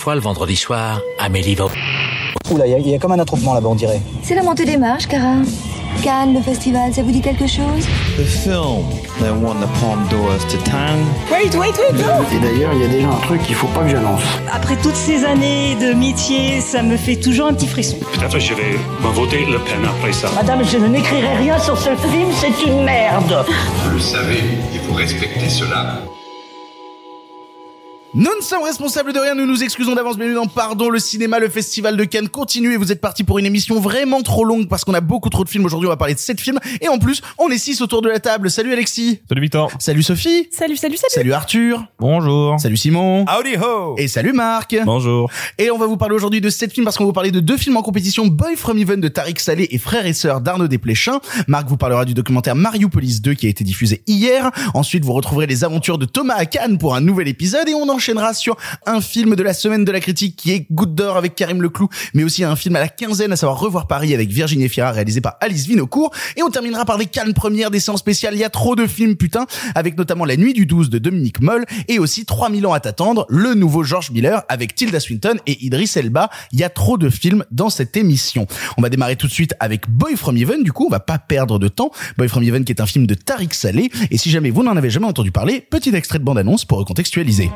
Parfois, le vendredi soir, Amélie va... Oula, il y, a comme un attroupement là-bas, on dirait. C'est la montée des marches, Cara. Cannes, le festival, ça vous dit quelque chose? The film that won the Palme d'Or to Town. Wait, wait, wait, go Et d'ailleurs, il y a déjà un truc qu'il faut pas que j'annonce. Après toutes ces années de métier, ça me fait toujours un petit frisson. Peut-être je vais me voter Le Pen après ça. Madame, je n'écrirai rien sur ce film, c'est une merde. Vous le savez, il faut respecter cela. Nous ne sommes responsables de rien, nous nous excusons d'avance, bienvenue dans Pardon, le cinéma, le festival de Cannes. Continue et vous êtes partis pour une émission vraiment trop longue parce qu'on a beaucoup trop de films. Aujourd'hui, on va parler de 7 films et en plus, on est 6 autour de la table. Salut Alexis. Salut Victor. Salut Sophie. Salut, salut, salut. Salut Arthur. Bonjour. Salut Simon. Howdy ho. Et salut Marc. Bonjour. Et on va vous parler aujourd'hui de 7 films parce qu'on va vous parler de deux films en compétition, Boy From Even de Tariq Saleh et Frères et Sœurs d'Arnaud Desplechin. Marc vous parlera du documentaire Mariopolis 2 qui a été diffusé hier. Ensuite, vous retrouverez les aventures de Thomas à Cannes pour un nouvel épisode et on enchaînera sur un film de la semaine de la critique qui est Goutte d'or avec Karim Leclou, mais aussi un film à la quinzaine, à savoir Revoir Paris avec Virginie Fira, réalisé par Alice Vinocourt. Et on terminera par des calmes premières, des séances spéciales. Il y a trop de films, putain, avec notamment La Nuit du 12 de Dominique Moll et aussi 3000 ans à t'attendre, le nouveau George Miller avec Tilda Swinton et Idris Elba. Il y a trop de films dans cette émission. On va démarrer tout de suite avec Boy From Even. Du coup, on va pas perdre de temps. Boy From Even qui est un film de Tariq Saleh. Et si jamais vous n'en avez jamais entendu parler, petit extrait de bande-annonce pour recontextualiser.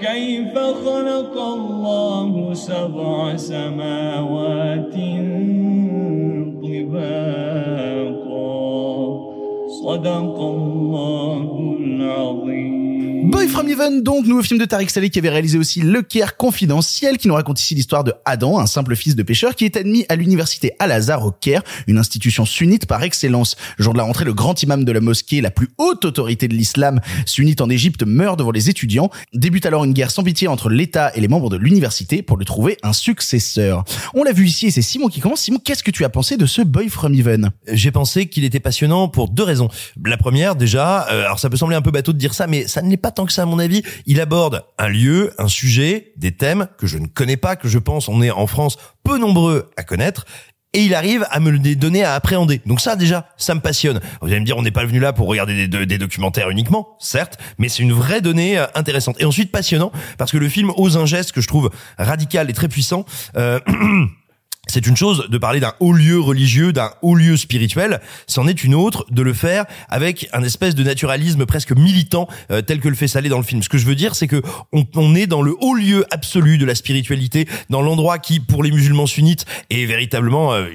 كيف خلق الله سبع سماوات طباقا؟ صدق الله العظيم. Boy From Even, donc, nouveau film de Tariq Saleh qui avait réalisé aussi Le Caire confidentiel, qui nous raconte ici l'histoire de Adam, un simple fils de pêcheur qui est admis à l'université Al-Azhar au Caire, une institution sunnite par excellence. Le jour de la rentrée, le grand imam de la mosquée, la plus haute autorité de l'islam sunnite en Égypte, meurt devant les étudiants. Débute alors une guerre sans pitié entre l'État et les membres de l'université pour lui trouver un successeur. On l'a vu ici et c'est Simon qui commence. Simon, qu'est-ce que tu as pensé de ce Boy From Even J'ai pensé qu'il était passionnant pour deux raisons. La première, déjà, euh, alors ça peut sembler un peu bateau de dire ça, mais ça ne l'est pas tant que ça à mon avis. Il aborde un lieu, un sujet, des thèmes que je ne connais pas, que je pense on est en France peu nombreux à connaître. Et il arrive à me les donner à appréhender. Donc ça déjà, ça me passionne. Vous allez me dire, on n'est pas venu là pour regarder des, des documentaires uniquement, certes, mais c'est une vraie donnée euh, intéressante. Et ensuite passionnant parce que le film ose un geste que je trouve radical et très puissant. Euh, C'est une chose de parler d'un haut lieu religieux, d'un haut lieu spirituel, c'en est une autre de le faire avec un espèce de naturalisme presque militant euh, tel que le fait Salé dans le film. Ce que je veux dire, c'est que on, est dans le haut lieu absolu de la spiritualité, dans l'endroit qui, pour les musulmans sunnites, est véritablement euh,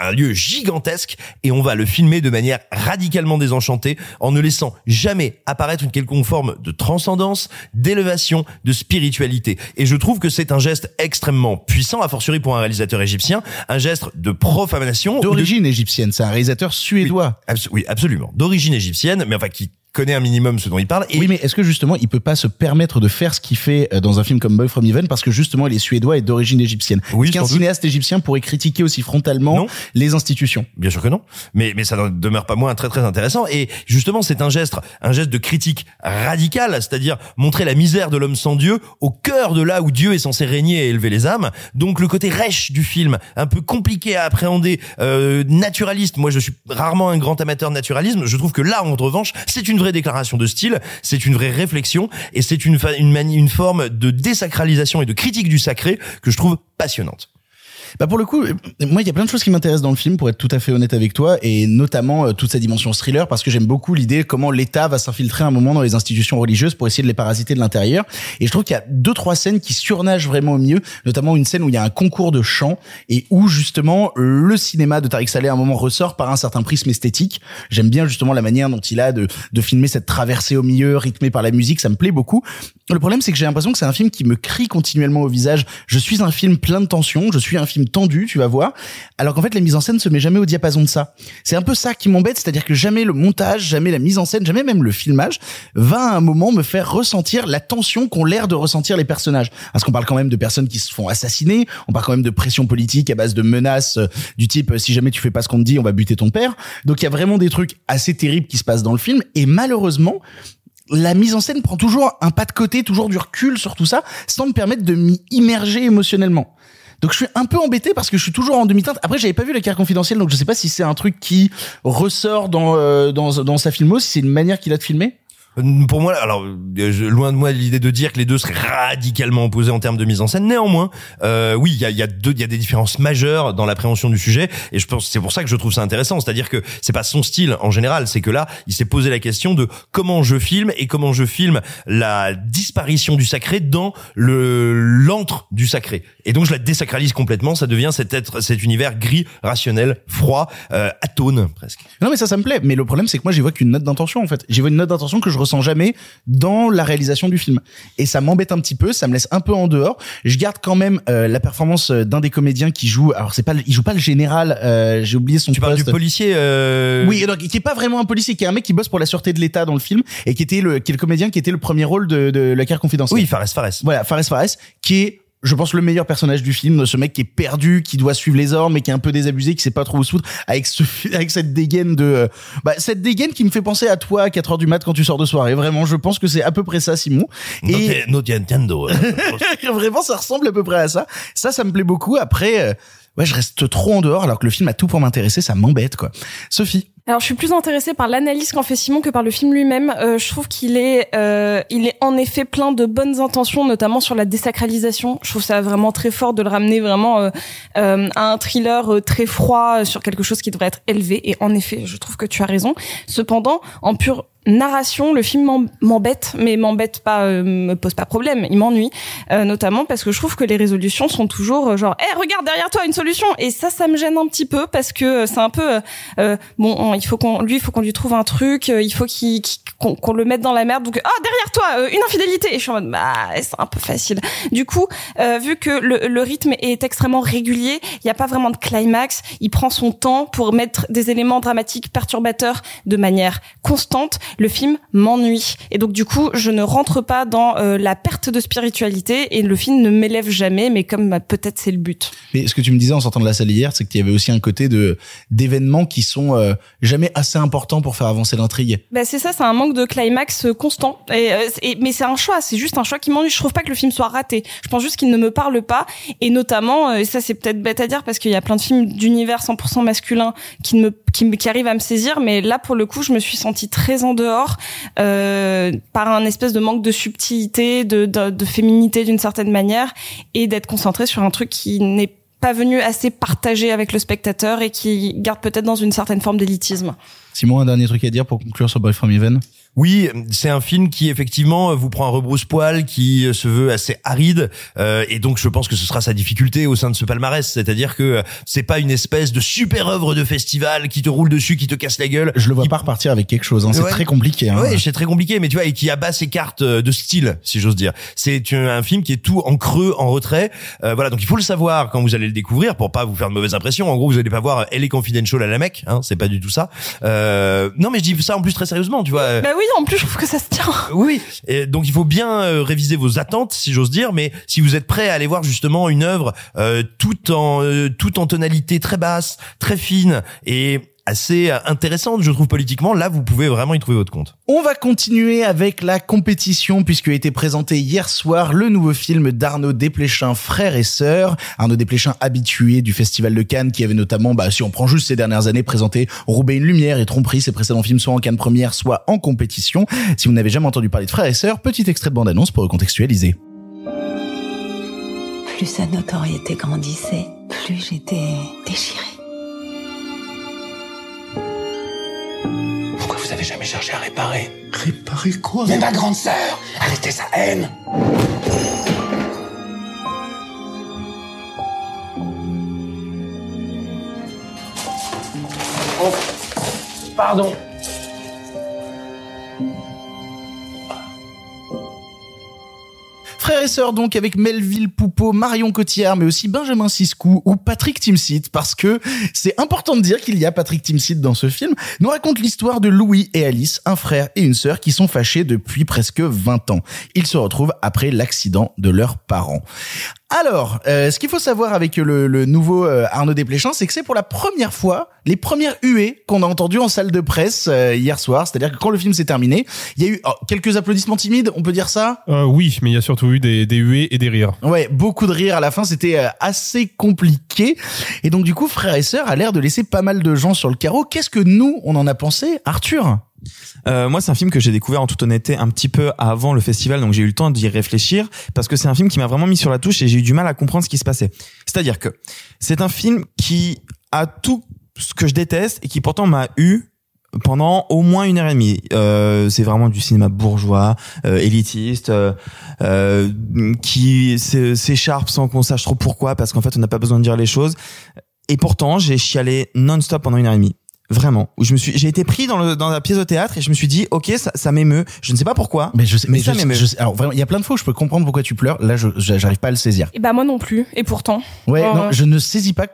un lieu gigantesque, et on va le filmer de manière radicalement désenchantée, en ne laissant jamais apparaître une quelconque forme de transcendance, d'élévation, de spiritualité. Et je trouve que c'est un geste extrêmement puissant, a fortiori pour un réalisateur égyptien un geste de profanation. D'origine égyptienne, c'est un réalisateur suédois. Oui, abso oui absolument. D'origine égyptienne, mais enfin qui connaît un minimum ce dont il parle. Et oui, mais est-ce que justement il peut pas se permettre de faire ce qu'il fait euh, dans un film comme Boy From Even parce que justement il est suédois et d'origine égyptienne? Oui, Est-ce qu'un cinéaste égyptien pourrait critiquer aussi frontalement non. les institutions? Bien sûr que non, mais mais ça ne demeure pas moins très très intéressant. Et justement, c'est un geste, un geste de critique radicale, c'est-à-dire montrer la misère de l'homme sans Dieu au cœur de là où Dieu est censé régner et élever les âmes. Donc le côté rêche du film, un peu compliqué à appréhender, euh, naturaliste. Moi, je suis rarement un grand amateur de naturalisme. Je trouve que là, en revanche, c'est une vraie déclaration de style, c'est une vraie réflexion et c'est une, une, une forme de désacralisation et de critique du sacré que je trouve passionnante. Bah pour le coup, moi il y a plein de choses qui m'intéressent dans le film pour être tout à fait honnête avec toi et notamment euh, toute sa dimension thriller parce que j'aime beaucoup l'idée comment l'État va s'infiltrer un moment dans les institutions religieuses pour essayer de les parasiter de l'intérieur et je trouve qu'il y a deux trois scènes qui surnagent vraiment au mieux, notamment une scène où il y a un concours de chant et où justement le cinéma de Tariq Saleh à un moment ressort par un certain prisme esthétique. J'aime bien justement la manière dont il a de de filmer cette traversée au milieu rythmée par la musique, ça me plaît beaucoup. Le problème c'est que j'ai l'impression que c'est un film qui me crie continuellement au visage. Je suis un film plein de tension, je suis un film tendu, tu vas voir. Alors qu'en fait, la mise en scène se met jamais au diapason de ça. C'est un peu ça qui m'embête, c'est-à-dire que jamais le montage, jamais la mise en scène, jamais même le filmage va à un moment me faire ressentir la tension qu'ont l'air de ressentir les personnages. Parce qu'on parle quand même de personnes qui se font assassiner, on parle quand même de pression politique à base de menaces euh, du type si jamais tu fais pas ce qu'on te dit, on va buter ton père. Donc il y a vraiment des trucs assez terribles qui se passent dans le film et malheureusement, la mise en scène prend toujours un pas de côté, toujours du recul sur tout ça, sans me permettre de m'y immerger émotionnellement. Donc je suis un peu embêté parce que je suis toujours en demi-teinte. Après, j'avais pas vu la carte confidentielle, donc je sais pas si c'est un truc qui ressort dans euh, dans, dans sa filmo, si c'est une manière qu'il a de filmer. Pour moi, alors je- loin de moi l'idée de dire que les deux seraient radicalement opposés en termes de mise en scène. Néanmoins, euh, oui, il y a, y a deux, il y a des différences majeures dans l'appréhension du sujet, et je pense c'est pour ça que je trouve ça intéressant. C'est-à-dire que c'est pas son style en général, c'est que là, il s'est posé la question de comment je filme et comment je filme la disparition du sacré dans le l'antre du sacré. Et donc je la désacralise complètement. Ça devient cet être, cet univers gris, rationnel, froid, euh, atone presque. Non mais ça ça me plaît, mais le problème c'est que moi j'y vois qu'une note d'intention en fait. J'y vois une note d'intention que je ressens jamais dans la réalisation du film. Et ça m'embête un petit peu, ça me laisse un peu en dehors. Je garde quand même euh, la performance euh, d'un des comédiens qui joue alors c'est pas il joue pas le général, euh, j'ai oublié son Tu parles du policier. Euh... Oui, donc qui est pas vraiment un policier, qui est un mec qui bosse pour la sûreté de l'État dans le film et qui était le qui est le comédien qui était le premier rôle de de la carte confidentielle. Oui, Fares Fares. Voilà, Fares Fares, qui est je pense le meilleur personnage du film, ce mec qui est perdu, qui doit suivre les ordres, mais qui est un peu désabusé, qui sait pas trop où se foutre, avec ce, avec cette dégaine de, euh, bah, cette dégaine qui me fait penser à toi à 4 heures du mat quand tu sors de soirée. Vraiment, je pense que c'est à peu près ça, Simon. Et Nintendo. vraiment, ça ressemble à peu près à ça. Ça, ça me plaît beaucoup. Après, euh, ouais, je reste trop en dehors, alors que le film a tout pour m'intéresser, ça m'embête, quoi. Sophie. Alors, je suis plus intéressée par l'analyse qu'en fait Simon que par le film lui-même. Euh, je trouve qu'il est, euh, il est en effet plein de bonnes intentions, notamment sur la désacralisation. Je trouve ça vraiment très fort de le ramener vraiment euh, euh, à un thriller euh, très froid euh, sur quelque chose qui devrait être élevé. Et en effet, je trouve que tu as raison. Cependant, en pure narration, le film m'em- m'embête, mais m'embête pas, euh, me pose pas problème. Il m'ennuie, euh, notamment parce que je trouve que les résolutions sont toujours euh, genre, hé, regarde derrière toi une solution. Et ça, ça me gêne un petit peu parce que euh, c'est un peu, euh, euh, bon, on- il faut qu'on, lui, il faut qu'on lui trouve un truc, il faut qu'il, qu'on, qu'on le mette dans la merde. Donc, ah, derrière toi, une infidélité. Et je suis en mode, bah, c'est un peu facile. Du coup, vu que le, le rythme est extrêmement régulier, il n'y a pas vraiment de climax. Il prend son temps pour mettre des éléments dramatiques perturbateurs de manière constante. Le film m'ennuie et donc du coup, je ne rentre pas dans euh, la perte de spiritualité et le film ne m'élève jamais. Mais comme bah, peut-être c'est le but. Mais ce que tu me disais en sortant de la salle hier, c'est qu'il y avait aussi un côté de d'événements qui sont euh, jamais assez importants pour faire avancer l'intrigue. Bah c'est ça, c'est un manque de climax euh, constant. Et, euh, et- mais c'est un choix, c'est juste un choix qui m'ennuie. Je trouve pas que le film soit raté. Je pense juste qu'il ne me parle pas. Et notamment, euh, et ça c'est peut-être bête à dire parce qu'il y a plein de films d'univers 100% masculin qui ne me qui, me- qui arrivent à me saisir. Mais là pour le coup, je me suis sentie très en dehors euh, par un espèce de manque de subtilité, de, de, féminité d'une certaine manière, et d'être concentrée sur un truc qui n'est pas venu assez partagé avec le spectateur et qui garde peut-être dans une certaine forme d'élitisme. Simon, un dernier truc à dire pour conclure sur Boy From Even? Oui, c'est un film qui effectivement vous prend un rebrousse-poil, qui se veut assez aride, euh, et donc je pense que ce sera sa difficulté au sein de ce palmarès, c'est-à-dire que euh, c'est pas une espèce de super œuvre de festival qui te roule dessus, qui te casse la gueule. Je le vois pas repartir avec quelque chose. Hein. C'est Ouais. très compliqué. Hein. Ouais, c'est très compliqué, mais tu vois, et qui abat ses cartes euh, de style, si j'ose dire. C'est un film qui est tout en creux, en retrait. Euh, voilà, donc il faut le savoir quand vous allez le découvrir pour pas vous faire de mauvaises impressions. En gros, vous allez pas voir Elle est confidential à la mec, hein, c'est pas du tout ça. Euh, non, mais je dis ça en plus très sérieusement, tu vois. Bah oui, en plus je trouve que ça se tient. Oui, et donc il faut bien euh, réviser vos attentes, si j'ose dire. Mais si vous êtes prêt à aller voir justement une œuvre euh, tout en euh, tout en tonalité très basse, très fine et assez euh, intéressante, je trouve politiquement, là vous pouvez vraiment y trouver votre compte. On va continuer avec la compétition puisque a été présenté hier soir le nouveau film d'Arnaud Desplechin, frères et sœurs. Arnaud Desplechin habitué du Festival de Cannes qui avait notamment, bah, si on prend juste ces dernières années, présenté Roubaix une lumière et Tromperie, ses précédents films soit en Cannes première, soit en compétition. Si vous n'avez jamais entendu parler de frères et sœurs, petit extrait de bande-annonce pour recontextualiser. Plus sa notoriété grandissait, plus j'étais déchirée. Jamais cherché à réparer. Réparer quoi? Mais ma grande sœur. Arrêtez sa haine. Oh, pardon. Donc avec Melville Poupeau, Marion Cotillard, mais aussi Benjamin Siskou ou Patrick Timsit, parce que c'est important de dire qu'il y a Patrick Timsit dans ce film, nous raconte l'histoire de Louis et Alice, un frère et une sœur qui sont fâchés depuis presque 20 ans. Ils se retrouvent après l'accident de leurs parents. Alors, euh, ce qu'il faut savoir avec le, le nouveau euh, Arnaud Desplechin, c'est que c'est pour la première fois les premières huées qu'on a entendues en salle de presse euh, hier soir. C'est-à-dire que quand le film s'est terminé, il y a eu oh, quelques applaudissements timides, on peut dire ça? Euh, oui, mais il y a surtout eu des, des huées et des rires. Ouais, beaucoup de rires à la fin, c'était euh, assez compliqué. Et donc du coup, frère et sœur a l'air de laisser pas mal de gens sur le carreau. Qu'est-ce que nous, on en a pensé, Arthur? Euh, moi, c'est un film que j'ai découvert en toute honnêteté un petit peu avant le festival, donc j'ai eu le temps d'y réfléchir parce que c'est un film qui m'a vraiment mis sur la touche et j'ai eu du mal à comprendre ce qui se passait. C'est-à-dire que c'est un film qui a tout ce que je déteste et qui pourtant m'a eu pendant au moins une heure et demie. Euh, c'est vraiment du cinéma bourgeois, euh, élitiste, euh, euh, qui s'é- s'écharpe sans qu'on sache trop pourquoi, parce qu'en fait, on n'a pas besoin de dire les choses. Et pourtant, j'ai chialé non-stop pendant une heure et demie. Vraiment. Où je me suis, j'ai été pris dans le, dans la pièce de théâtre et je me suis dit, ok, ça, ça m'émeut. Je ne sais pas pourquoi. Mais je sais, mais ça je, m'émeut. alors vraiment, il y a plein de fois où je peux comprendre pourquoi tu pleures. Là, je, j'arrive pas à le saisir. Et bah moi non plus. Et pourtant. Ouais, Euh, non, je ne saisis pas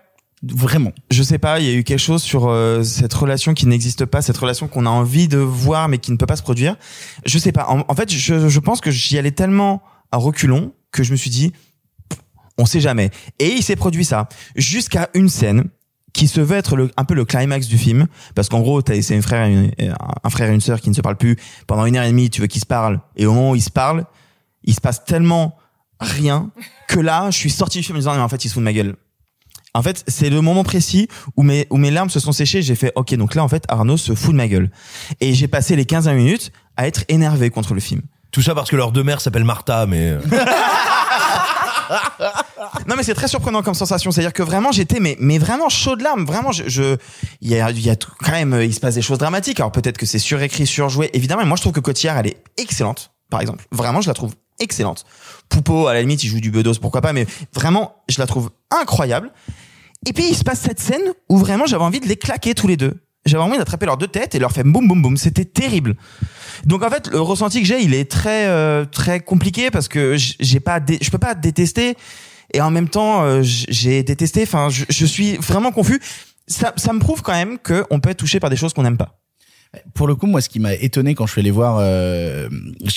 vraiment. Je sais pas, il y a eu quelque chose sur euh, cette relation qui n'existe pas, cette relation qu'on a envie de voir mais qui ne peut pas se produire. Je sais pas. En, en fait, je, je pense que j'y allais tellement à reculons que je me suis dit, on sait jamais. Et il s'est produit ça jusqu'à une scène qui se veut être le, un peu le climax du film parce qu'en gros t'as c'est un frère et une- un frère et une sœur qui ne se parlent plus pendant une heure et demie tu veux qu'ils se parlent et au moment où ils se parlent il se passe tellement rien que là je suis sorti du film en me disant mais en fait ils se foutent de ma gueule en fait, c'est le moment précis où mes, où mes larmes se sont séchées. J'ai fait, ok, donc là, en fait, Arnaud se fout de ma gueule. Et j'ai passé les 15 minutes à être énervé contre le film. Tout ça parce que leur deux mères s'appellent Martha, mais. Non, mais c'est très surprenant comme sensation. C'est-à-dire que vraiment, j'étais, mais, mais vraiment chaud de larmes. Vraiment, je, il y a, y a tout- quand même, euh, il se passe des choses dramatiques. Alors peut-être que c'est surécrit, surjoué. Évidemment, mais moi, je trouve que Cotillard, elle est excellente, par exemple. Vraiment, je la trouve excellente. Poupeau, à la limite, il joue du bedos, pourquoi pas, mais vraiment, je la trouve incroyable. Et puis, il se passe cette scène où vraiment, j'avais envie de les claquer tous les deux. J'avais envie d'attraper leurs deux têtes et leur faire boum boum boum. C'était terrible. Donc en fait, le ressenti que j'ai, il est très euh, très compliqué parce que j'ai pas, je peux pas détester et en même temps euh, j'ai détesté. Enfin, je, je suis vraiment confus. Ça, ça me prouve quand même que on peut être touché par des choses qu'on n'aime pas. Pour le coup, moi, ce qui m'a étonné quand je suis allé voir, euh,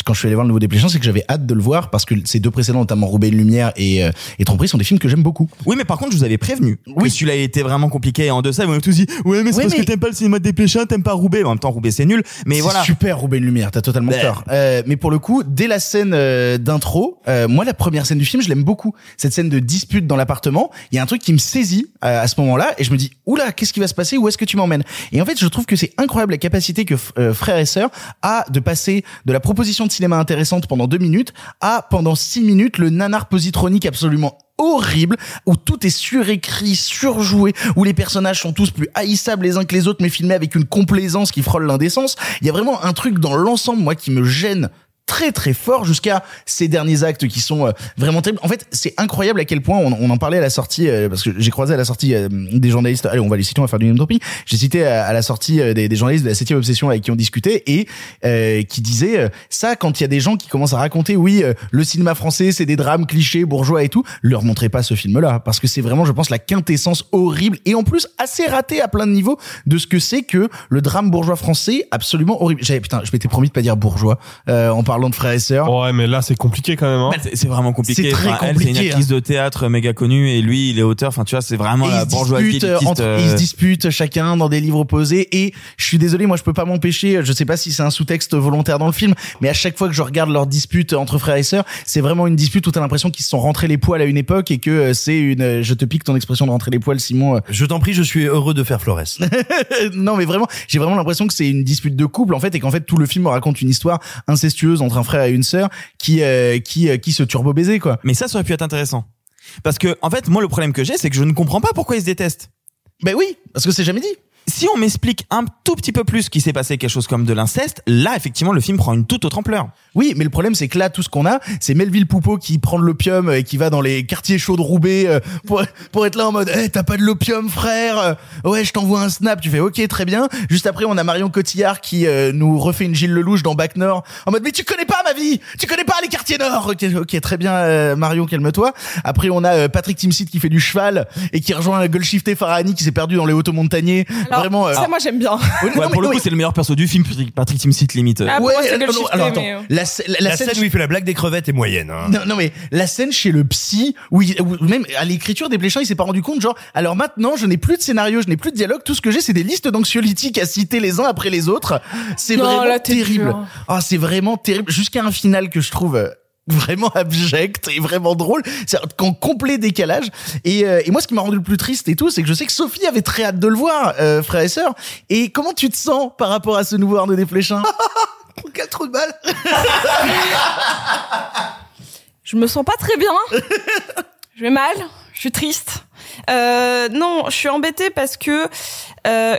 quand je suis allé voir le nouveau Dépléchant, c'est que j'avais hâte de le voir parce que ces deux précédents, notamment Roubaix et Lumière et, euh, et Tromperie, sont des films que j'aime beaucoup. Oui, mais par contre, je vous avais prévenu. Oui. Celui-là était vraiment compliqué et en deçà, vous m'avez tous dit, ouais, mais c'est Ouais, parce mais- que t'aimes pas le cinéma de Desplechin, t'aimes pas Roubaix. En même temps, Roubaix, c'est nul. Mais voilà. super Roubaix et Lumière, t'as totalement Ben. tort. Euh, mais pour le coup, dès la scène euh, d'intro, euh, moi la première scène du film, je l'aime beaucoup. Cette scène de dispute dans l'appartement, il y a un truc qui me saisit euh, à ce moment-là et je me dis oula, qu'est-ce qui va se passer? Où est-ce que tu m'emmènes? Et en fait, je trouve que c'est incroyable la capacité que euh, frère et sœur a de passer de la proposition de cinéma intéressante pendant deux minutes à pendant six minutes le nanar positronique absolument horrible où tout est surécrit, surjoué, où les personnages sont tous plus haïssables les uns que les autres mais filmés avec une complaisance qui frôle l'indécence. Il y a vraiment un truc dans l'ensemble moi qui me gêne très très fort jusqu'à ces derniers actes qui sont euh, vraiment terribles. En fait, c'est incroyable à quel point on, en parlait à la sortie euh, parce que j'ai croisé à la sortie euh, des journalistes. Allez, on va les citer, on va faire du name dropping. J'ai cité à, la sortie des, journalistes de la 7 obsession avec qui on discutait et euh, qui disaient ça quand il y a des gens qui commencent à raconter oui, le cinéma français, c'est des drames clichés, bourgeois et tout, leur montrez pas ce film là parce que c'est vraiment je pense la quintessence horrible et en plus assez raté à plein de niveaux de ce que c'est que le drame bourgeois français absolument horrible. J'avais putain, je m'étais promis de pas dire bourgeois euh, en parlant de frères et sœurs. Ouais, mais là, c'est compliqué quand même. Hein. C'est- C'est vraiment compliqué. C'est très Enfin, elle, c'est compliqué, une actrice de théâtre méga connue et lui, il est auteur. Enfin, tu vois, c'est vraiment Et la ils se bourgeoisie disputent, euh, entre- euh, ils se disputent chacun dans des livres opposés et je suis désolé moi je peux pas m'empêcher je sais pas si c'est un sous-texte volontaire dans le film mais à chaque fois que je regarde leur dispute entre frères et sœurs c'est vraiment une dispute où t'as l'impression qu'ils se sont rentrés les poils à une époque et que euh, c'est une euh, je te pique ton expression de rentrer les poils Simon euh. Je t'en prie, je suis heureux de faire Flores. non mais vraiment j'ai vraiment l'impression que c'est une dispute de couple en fait et qu'en fait tout le film raconte une histoire incestueuse entre un frère et une sœur qui euh, qui euh, qui se turbo baiser quoi Mais ça, ça aurait pu être intéressant. Parce que, en fait, moi, le problème que j'ai, c'est que je ne comprends pas pourquoi ils se détestent. Ben oui, parce que c'est jamais dit. Si on m'explique un tout petit peu plus qu'il s'est passé quelque chose comme de l'inceste, là, effectivement, le film prend une toute autre ampleur. Oui, mais le problème c'est que là tout ce qu'on a, c'est Melville Poupeau qui prend de l'opium et qui va dans les quartiers chauds de Roubaix euh, pour pour être là en mode "Eh, t'as pas de l'opium frère Euh, Ouais, je t'envoie un snap." Tu fais "OK, très bien." Juste après, on a Marion Cotillard qui euh, nous refait une Gilles Lelouch dans Bac Nord en mode "Mais tu connais pas ma vie Tu connais pas les quartiers nord." OK, OK, très bien Marion, calme-toi. Après, on a Patrick Timsit qui fait du cheval et qui rejoint Golshifteh Farahani qui s'est perdu dans les hauts montagnais Alors, Vraiment. euh, ça, moi, j'aime bien. oui, Ouais, non, mais pour le oui. coup, c'est le meilleur perso du film, Patrick, Patrick Timsit limite. Ah, pour Ouais, moi, c'est que le alors attends, mais, euh, la, scè- la, La, scène, scène où il fait la blague des crevettes est moyenne. Hein. Non, non, mais la scène chez le psy, où, il, où même à l'écriture des Pléchins, il s'est pas rendu compte, genre, alors maintenant, je n'ai plus de scénario, je n'ai plus de dialogue, tout ce que j'ai, c'est des listes d'anxiolytiques à citer les uns après les autres. C'est Non, vraiment là, t'es terrible. dur. Ah, c'est vraiment terrible. Jusqu'à un final que je trouve euh, vraiment abject et vraiment drôle. C'est qu'en complet décalage. Et, euh, et moi, ce qui m'a rendu le plus triste et tout, c'est que je sais que Sophie avait très hâte de le voir, euh, frère et sœur. Et comment tu te sens par rapport à ce nouveau Arnaud Desplechin Quel trou de balle Je me sens pas très bien. je vais mal. Je suis triste. Euh, non, je suis embêtée parce que euh,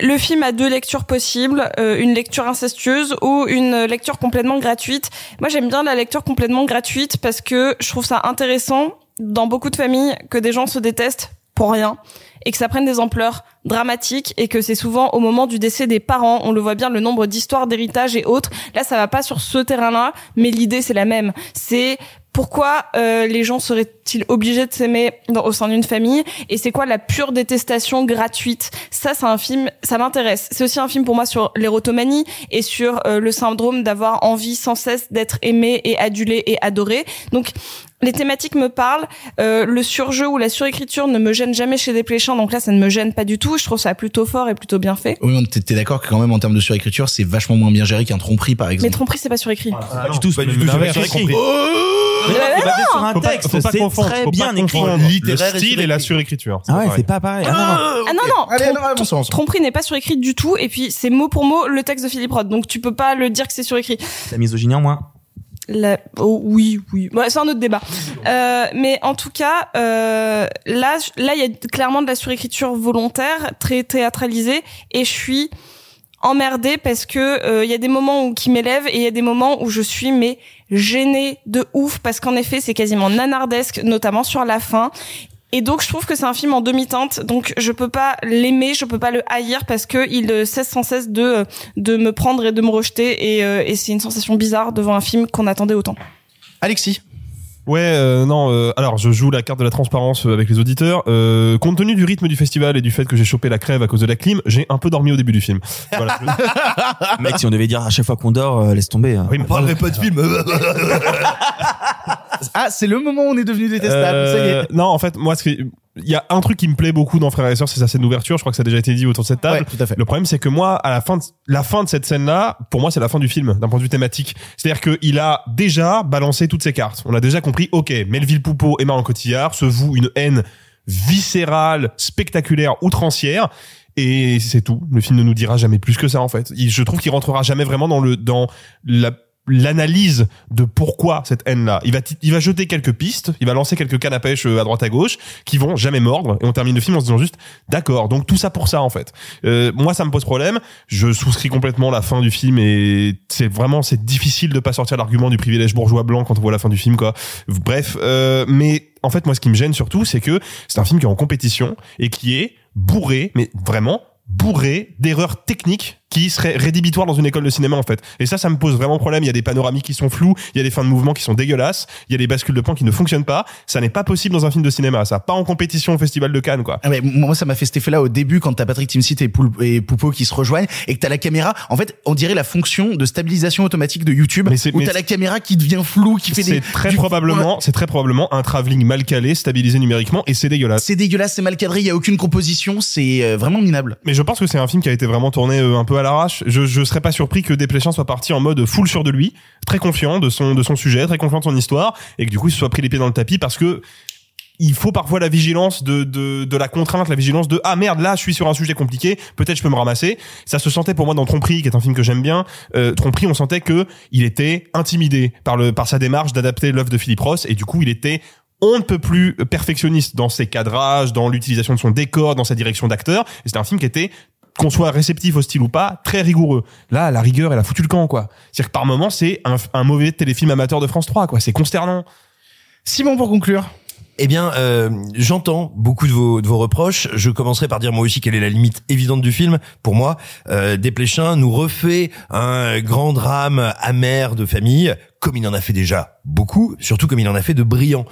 le film a deux lectures possibles, euh, une lecture incestueuse ou une lecture complètement gratuite. Moi, j'aime bien la lecture complètement gratuite parce que je trouve ça intéressant dans beaucoup de familles que des gens se détestent pour rien et que ça prenne des ampleurs dramatiques et que c'est souvent au moment du décès des parents, on le voit bien le nombre d'histoires d'héritage et autres. Là, ça va pas sur ce terrain-là, mais l'idée c'est la même. C'est pourquoi euh, les gens seraient-ils obligés de s'aimer au sein d'une famille? Et c'est quoi la pure détestation gratuite? Ça c'est un film ça m'intéresse. C'est aussi un film pour moi sur l'érotomanie et sur euh, le syndrome d'avoir envie sans cesse d'être aimé et adulé et adoré. Donc les thématiques me parlent, euh, le surjeu ou la surécriture ne me gêne jamais chez des pléchins, donc là ça ne me gêne pas du tout. Je trouve ça plutôt fort et plutôt bien fait. Oui, on était d'accord que quand même en termes de surécriture, c'est vachement moins bien géré qu'un tromperie par Mais exemple. tromperie c'est pas surécrit. Pas du tout, Pas du tout, j'ai C'est basé sur un texte, c'est très bien écrit. le style et la surécrit. surécriture. C'est Ah ouais, pas c'est pareil. pas pareil. Ah, non, non. Tromperie n'est pas surécrit du tout et puis c'est mot pour mot le texte de Philippe Roth, donc tu peux pas le dire que c'est surécrit. La misogynie en moins. La- oh, oui, oui. Ouais, c'est un autre débat. Euh, mais en tout cas, euh, là, là, il y a clairement de la surécriture volontaire, très théâtralisée, et je suis emmerdée parce que euh, il y a des moments où qui m'élèvent et il y a des moments où je suis mais gênée de ouf parce qu'en effet, c'est quasiment nanardesque, notamment sur la fin. Et donc je trouve que c'est un film en demi-teinte, donc je peux pas l'aimer, je peux pas le haïr parce que il euh, cesse sans cesse de de me prendre et de me rejeter et, euh, et c'est une sensation bizarre devant un film qu'on attendait autant. Alexis. Ouais, euh, non. euh, alors, je joue la carte de la transparence euh, avec les auditeurs. Euh, compte tenu du rythme du festival et du fait que j'ai chopé la crève à cause de la clim, j'ai un peu dormi au début du film. Voilà. Mec, si on devait dire à chaque fois qu'on dort, euh, laisse tomber. hein. Oui, mais Parlerai pas de film. Ah, c'est le moment où on est devenu détestable. Ça y Euh, est. non, en fait, moi, il y a un truc qui me plaît beaucoup dans Frères et Sœurs, c'est sa scène d'ouverture. Je crois que ça a déjà été dit autour de cette table. Ouais, tout à fait. Le problème, c'est que moi, à la fin de, la fin de cette scène-là, pour moi, c'est la fin du film, d'un point de vue thématique. C'est-à-dire qu'il a déjà balancé toutes ses cartes. On a déjà compris, ok, Melville Poupeau et Marion Cotillard se vouent une haine viscérale, spectaculaire, outrancière. Et c'est tout. Le film ne nous dira jamais plus que ça, en fait. Je trouve qu'il rentrera jamais vraiment dans le, dans la, l'analyse de pourquoi cette haine-là. Il va, il va jeter quelques pistes, il va lancer quelques cannes à pêche euh, à droite à gauche qui vont jamais mordre et on termine le film en se disant juste d'accord. Donc tout ça pour ça en fait. Euh, moi ça me pose problème. Je souscris complètement la fin du film et c'est vraiment c'est difficile de pas sortir l'argument du privilège bourgeois blanc quand on voit la fin du film quoi. Bref, euh, mais en fait moi ce qui me gêne surtout c'est que c'est un film qui est en compétition et qui est bourré, mais vraiment bourré d'erreurs techniques qui seraient rédhibitoires dans une école de cinéma en fait. Et ça, ça me pose vraiment problème. Il y a des panoramiques qui sont flous, il y a des fins de mouvement qui sont dégueulasses, il y a des bascules de plan qui ne fonctionnent pas. Ça n'est pas possible dans un film de cinéma. Ça, pas en compétition au Festival de Cannes quoi. Ah ouais, moi ça m'a fait cet effet-là au début quand t'as Patrick Timsit et, Poul- et Poupeau qui se rejoignent et que t'as la caméra. En fait, on dirait la fonction de stabilisation automatique de YouTube Mais où t'as la caméra qui devient floue, qui fait des. C'est très du- probablement, c'est très probablement un travelling mal calé, stabilisé numériquement et c'est dégueulasse. C'est dégueulasse, c'est mal cadré, il y a aucune composition, c'est euh, vraiment minable. Mais je pense que c'est un film qui a été vraiment tourné euh, un peu à l'arrache. Je, je serais pas surpris que Desplechin soit parti en mode full sûr de lui, très confiant de son de son sujet, très confiant de son histoire, et que du coup il se soit pris les pieds dans le tapis parce que il faut parfois la vigilance de, de, la contrainte, la vigilance de ah merde là je suis sur un sujet compliqué, peut-être je peux me ramasser. Ça se sentait pour moi dans Tromperie, qui est un film que j'aime bien. Euh, Tromperie, on sentait que il était intimidé par le par sa démarche d'adapter l'œuvre de Philippe Ross et du coup il était on ne peut plus perfectionniste dans ses cadrages, dans l'utilisation de son décor, dans sa direction d'acteur. C'était un film qui était qu'on soit réceptif au style ou pas, très rigoureux. Là, la rigueur, elle a foutu le camp, quoi. C'est-à-dire que par moment, c'est un, un mauvais téléfilm amateur de France 3, quoi. C'est consternant. Simon pour conclure. Eh bien, euh, j'entends beaucoup de vos, de vos reproches. Je commencerai par dire moi aussi quelle est la limite évidente du film. Pour moi, euh, Desplechin nous refait un grand drame amer de famille, comme il en a fait déjà beaucoup, surtout comme il en a fait de brillants.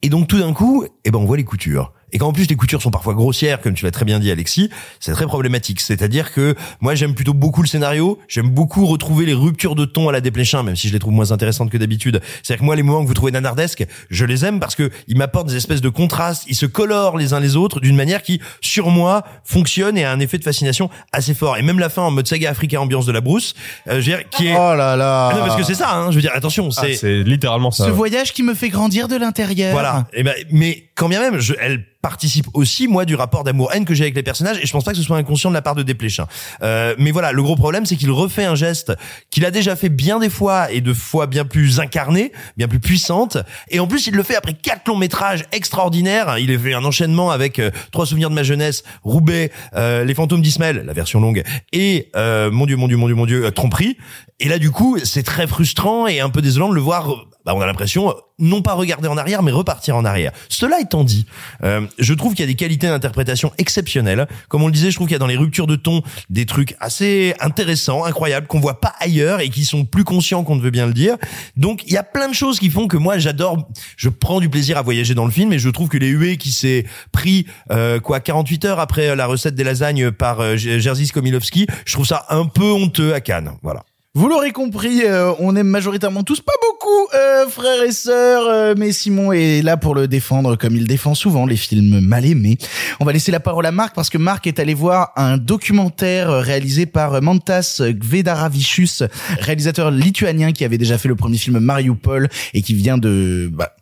Et donc tout d'un coup, eh ben on voit les coutures. Et quand en plus les coutures sont parfois grossières, comme tu l'as très bien dit Alexis, c'est très problématique. C'est-à-dire que moi j'aime plutôt beaucoup le scénario, j'aime beaucoup retrouver les ruptures de ton à la dépléchin, même si je les trouve moins intéressantes que d'habitude. C'est-à-dire que moi les moments que vous trouvez nanardesques, je les aime parce que ils m'apportent des espèces de contrastes, ils se colorent les uns les autres d'une manière qui, sur moi, fonctionne et a un effet de fascination assez fort. Et même la fin en mode saga africain ambiance de la brousse, euh, je veux dire, qui est... Oh là là. Ah non, parce que c'est ça, hein, je veux dire, attention, Ah, c'est... c'est littéralement ça. Ce ouais. voyage qui me fait grandir de l'intérieur. Voilà. Et ben, mais quand bien même, je, elle participe aussi moi du rapport d'amour-haine que j'ai avec les personnages et je pense pas que ce soit inconscient de la part de Desplechin. Euh, mais voilà, le gros problème c'est qu'il refait un geste qu'il a déjà fait bien des fois et de fois bien plus incarné, bien plus puissante et en plus il le fait après quatre longs métrages extraordinaires. Il a fait un enchaînement avec euh, trois souvenirs de ma jeunesse, Roubaix, euh, Les fantômes d'Ismaël, la version longue et euh, mon dieu mon dieu mon dieu mon dieu euh, Tromperie. Et là du coup, c'est très frustrant et un peu désolant de le voir euh, bah, on a l'impression non pas regarder en arrière mais repartir en arrière. Cela étant dit, euh, je trouve qu'il y a des qualités d'interprétation exceptionnelles. Comme on le disait, je trouve qu'il y a dans les ruptures de ton des trucs assez intéressants, incroyables qu'on voit pas ailleurs et qui sont plus conscients qu'on ne veut bien le dire. Donc il y a plein de choses qui font que moi j'adore, je prends du plaisir à voyager dans le film et je trouve que les huées qui s'est pris euh, quoi 48 heures après la recette des lasagnes par euh, Jerzy Skomilowski, je trouve ça un peu honteux à Cannes. Voilà. Vous l'aurez compris, euh, on aime majoritairement tous, pas beaucoup, euh, frères et sœurs, euh, mais Simon est là pour le défendre comme il défend souvent les films mal aimés. On va laisser la parole à Marc parce que Marc est allé voir un documentaire euh, réalisé par Mantas Gvedaravichus, réalisateur lituanien qui avait déjà fait le premier film Mariupol et qui vient de... Bah,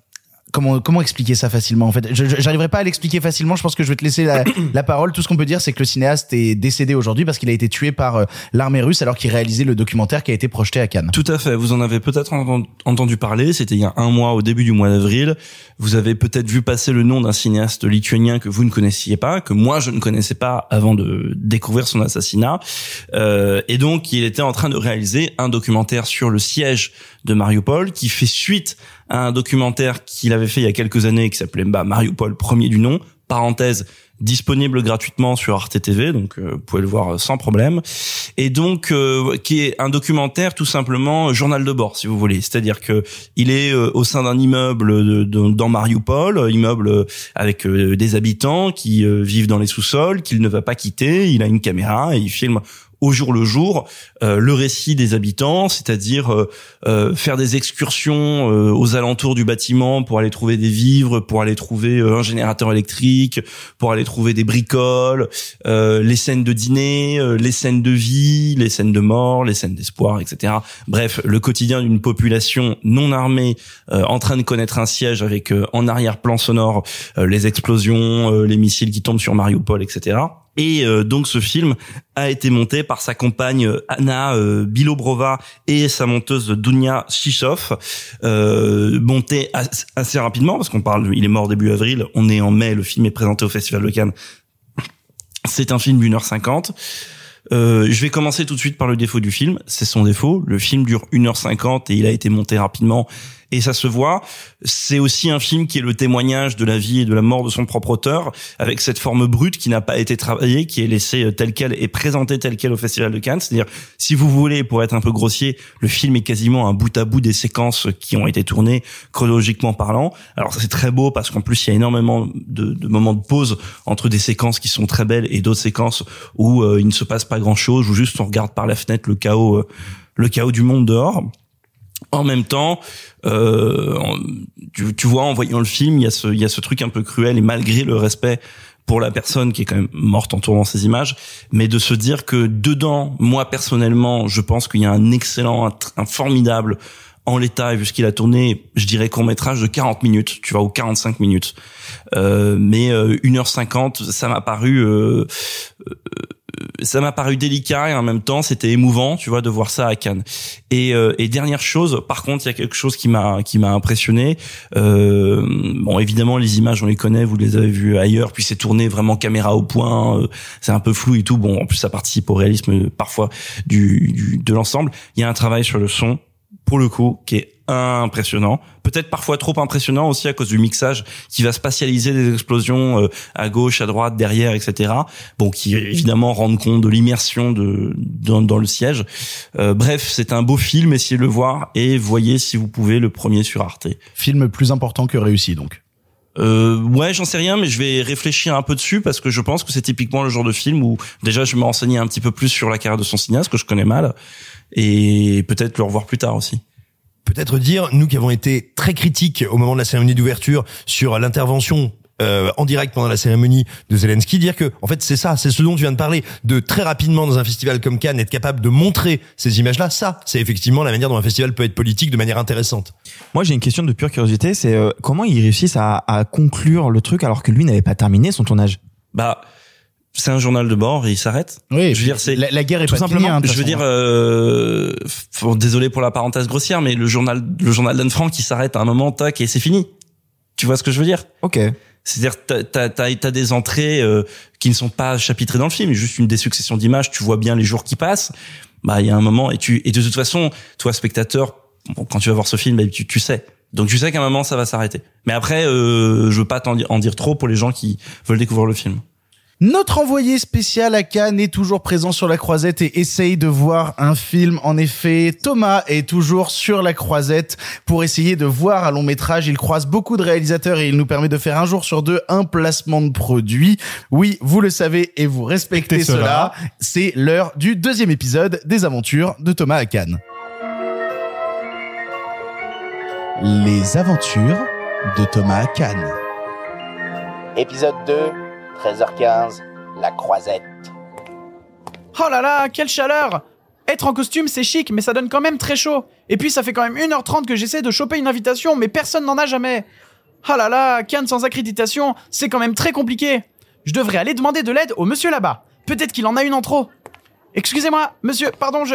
Comment, comment expliquer ça facilement en fait? J'arriverai pas à l'expliquer facilement. Je pense que je vais te laisser la, la parole. Tout ce qu'on peut dire, c'est que le cinéaste est décédé aujourd'hui parce qu'il a été tué par euh, l'armée russe alors qu'il réalisait le documentaire qui a été projeté à Cannes. Tout à fait. Vous en avez peut-être enten- entendu parler. C'était il y a un mois, au début du mois d'avril. Vous avez peut-être vu passer le nom d'un cinéaste lituanien que vous ne connaissiez pas, que moi je ne connaissais pas avant de découvrir son assassinat. Euh, et donc, il était en train de réaliser un documentaire sur le siège de Mariupol, qui fait suite un documentaire qu'il avait fait il y a quelques années, qui s'appelait bah, Mariupol premier du nom. Parenthèse disponible gratuitement sur Arte TV, donc euh, vous pouvez le voir euh, sans problème. Et donc euh, qui est un documentaire tout simplement euh, journal de bord, si vous voulez. C'est-à-dire que il est au sein d'un immeuble de- dans Mariupol, immeuble avec des habitants qui vivent dans les sous-sols, qu'il ne va pas quitter. Il a une caméra et il filme au jour le jour euh, le récit des habitants, c'est-à-dire euh, euh, faire des excursions euh, aux alentours du bâtiment pour aller trouver des vivres, pour aller trouver euh, un générateur électrique, pour aller trouver des bricoles, euh, les scènes de dîner, les scènes de vie, les scènes de mort, les scènes d'espoir, etc. Bref, le quotidien d'une population non armée en train de connaître un siège avec en arrière-plan sonore les explosions, les missiles qui tombent sur Mariupol, etc. Et euh, donc ce film a été monté par sa compagne Anna euh, Bilobrova et sa monteuse Dunia Shishov, euh, monté as- assez rapidement parce qu'on parle, il est mort début avril, on est en mai, le film est présenté au Festival de Cannes. C'est un film d'une heure cinquante. Euh, je vais commencer tout de suite par le défaut du film. C'est son défaut. Le film dure 1h50 et il a été monté rapidement et ça se voit. C'est aussi un film qui est le témoignage de la vie et de la mort de son propre auteur avec cette forme brute qui n'a pas été travaillée, qui est laissée euh, telle quelle et présentée telle quelle au Festival de Cannes. C'est-à-dire, si vous voulez, pour être un peu grossier, le film est quasiment un bout à bout des séquences qui ont été tournées chronologiquement parlant. Alors ça, c'est très beau parce qu'en plus il y a énormément de, de moments de pause entre des séquences qui sont très belles et d'autres séquences où euh, il ne se passe pas grand-chose, où juste on regarde par la fenêtre le chaos, euh, le chaos du monde dehors. En même temps, euh, tu, tu vois, en voyant le film, il y a ce, il y a ce truc un peu cruel et malgré le respect pour la personne qui est quand même morte en tournant ces images, mais de se dire que dedans, moi personnellement, je pense qu'il y a un excellent, un, formidable en l'état vu ce qu'il a tourné, je dirais court métrage de 40 minutes, tu vois, ou 45 minutes. Euh, mais euh, 1h50, ça m'a paru euh, euh, ça m'a paru délicat et en même temps c'était émouvant, tu vois, de voir ça à Cannes. Et, euh, et dernière chose, par contre, il y a quelque chose qui m'a qui m'a impressionné. Euh, bon, évidemment, les images on les connaît, vous les avez vues ailleurs, puis c'est tourné vraiment caméra au point, euh, c'est un peu flou et tout. Bon, en plus ça participe au réalisme euh, parfois du, du de l'ensemble. Il y a un travail sur le son pour le coup, qui est impressionnant. Peut-être parfois trop impressionnant aussi à cause du mixage qui va spatialiser des explosions euh, à gauche, à droite, derrière, etc. Bon, qui évidemment rendent compte de l'immersion de dans, dans le siège. Euh, bref, c'est un beau film, essayez de le voir et voyez si vous pouvez le premier sur Arte. Film plus important que réussi donc. Euh, ouais, j'en sais rien, mais je vais réfléchir un peu dessus parce que je pense que c'est typiquement le genre de film où déjà je vais me renseigner un petit peu plus sur la carrière de son cinéaste que je connais mal et peut-être le revoir plus tard aussi peut-être dire, nous qui avons été très critiques au moment de la cérémonie d'ouverture sur l'intervention euh, en direct pendant la cérémonie de Zelensky, dire que en fait c'est ça, c'est ce dont tu viens de parler, de très rapidement dans un festival comme Cannes être capable de montrer ces images-là, ça c'est effectivement la manière dont un festival peut être politique de manière intéressante. Moi j'ai une question de pure curiosité, c'est euh, comment ils réussissent à, à conclure le truc alors que lui n'avait pas terminé son tournage? Bah c'est un journal de bord et il s'arrête. Oui, je veux dire c'est la, la, guerre est tout pas simplement. finie, hein, je veux dire, euh, faut- désolé pour la parenthèse grossière, mais le journal, le journal d'Anne Frank, qui s'arrête à un moment, tac et c'est fini. Tu vois ce que je veux dire? Ok. C'est-à-dire, t'as, t'as, t'as, des entrées euh, qui ne sont pas chapitrées dans le film, juste une des successions d'images. Tu vois bien les jours qui passent. Bah, il y a un moment et tu et de toute façon, toi spectateur, bon, quand tu vas voir ce film, bah, tu, tu sais. Donc tu sais qu'à un moment ça va s'arrêter. Mais après, euh, je veux pas dire, en dire trop pour les gens qui veulent découvrir le film. Notre envoyé spécial à Cannes est toujours présent sur la croisette et essaye de voir un film. En effet, Thomas est toujours sur la croisette pour essayer de voir un long métrage. Il croise beaucoup de réalisateurs et il nous permet de faire un jour sur deux un placement de produit. Oui, vous le savez et vous respectez Respectez cela. cela. C'est l'heure du deuxième épisode des aventures de Thomas à Cannes. Les aventures de Thomas à Cannes. Épisode 2, 13h15, la croisette. Oh là là, quelle chaleur Être en costume, c'est chic, mais ça donne quand même très chaud. Et puis ça fait quand même 1h30 que j'essaie de choper une invitation, mais personne n'en a jamais. Oh là là, Cannes sans accréditation, c'est quand même très compliqué. Je devrais aller demander de l'aide au monsieur là-bas. Peut-être qu'il en a une en trop. Excusez-moi, monsieur, pardon, je...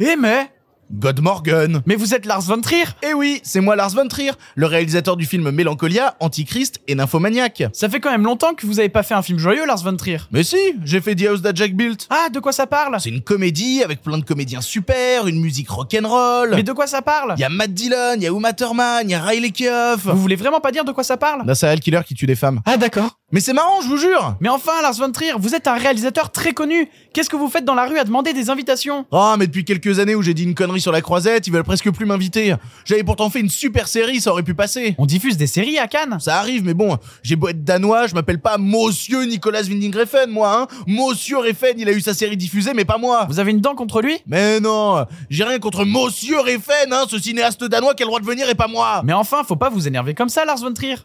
Eh mais... God Morgan. Mais vous êtes Lars von Trier Eh oui, c'est moi Lars von Trier, le réalisateur du film Mélancolia, Antichrist et Nymphomaniac. Ça fait quand même longtemps que vous avez pas fait un film joyeux, Lars von Trier. Mais si, j'ai fait The House That Jack Built. Ah, de quoi ça parle? C'est une comédie avec plein de comédiens super, une musique rock'n'roll. Mais de quoi ça parle? Il y a Matt Dillon, il y a Uma Thurman, il y a Riley Keough. Vous voulez vraiment pas dire de quoi ça parle? D'un serial killer qui tue des femmes. Ah d'accord. Mais c'est marrant, je vous jure. Mais enfin, Lars von Trier, vous êtes un réalisateur très connu. Qu'est-ce que vous faites dans la rue à demander des invitations? Oh, mais depuis quelques années où j'ai dit une connerie sur la croisette, ils veulent presque plus m'inviter. J'avais pourtant fait une super série, ça aurait pu passer. On diffuse des séries à Cannes Ça arrive, mais bon, j'ai beau être danois, je m'appelle pas Monsieur Nicolas Winding Refn, moi, hein. Monsieur Refn, il a eu sa série diffusée, mais pas moi. Vous avez une dent contre lui? Mais non, j'ai rien contre Monsieur Refn, hein, ce cinéaste danois qui a le droit de venir et pas moi. Mais enfin, faut pas vous énerver comme ça, Lars von Trier.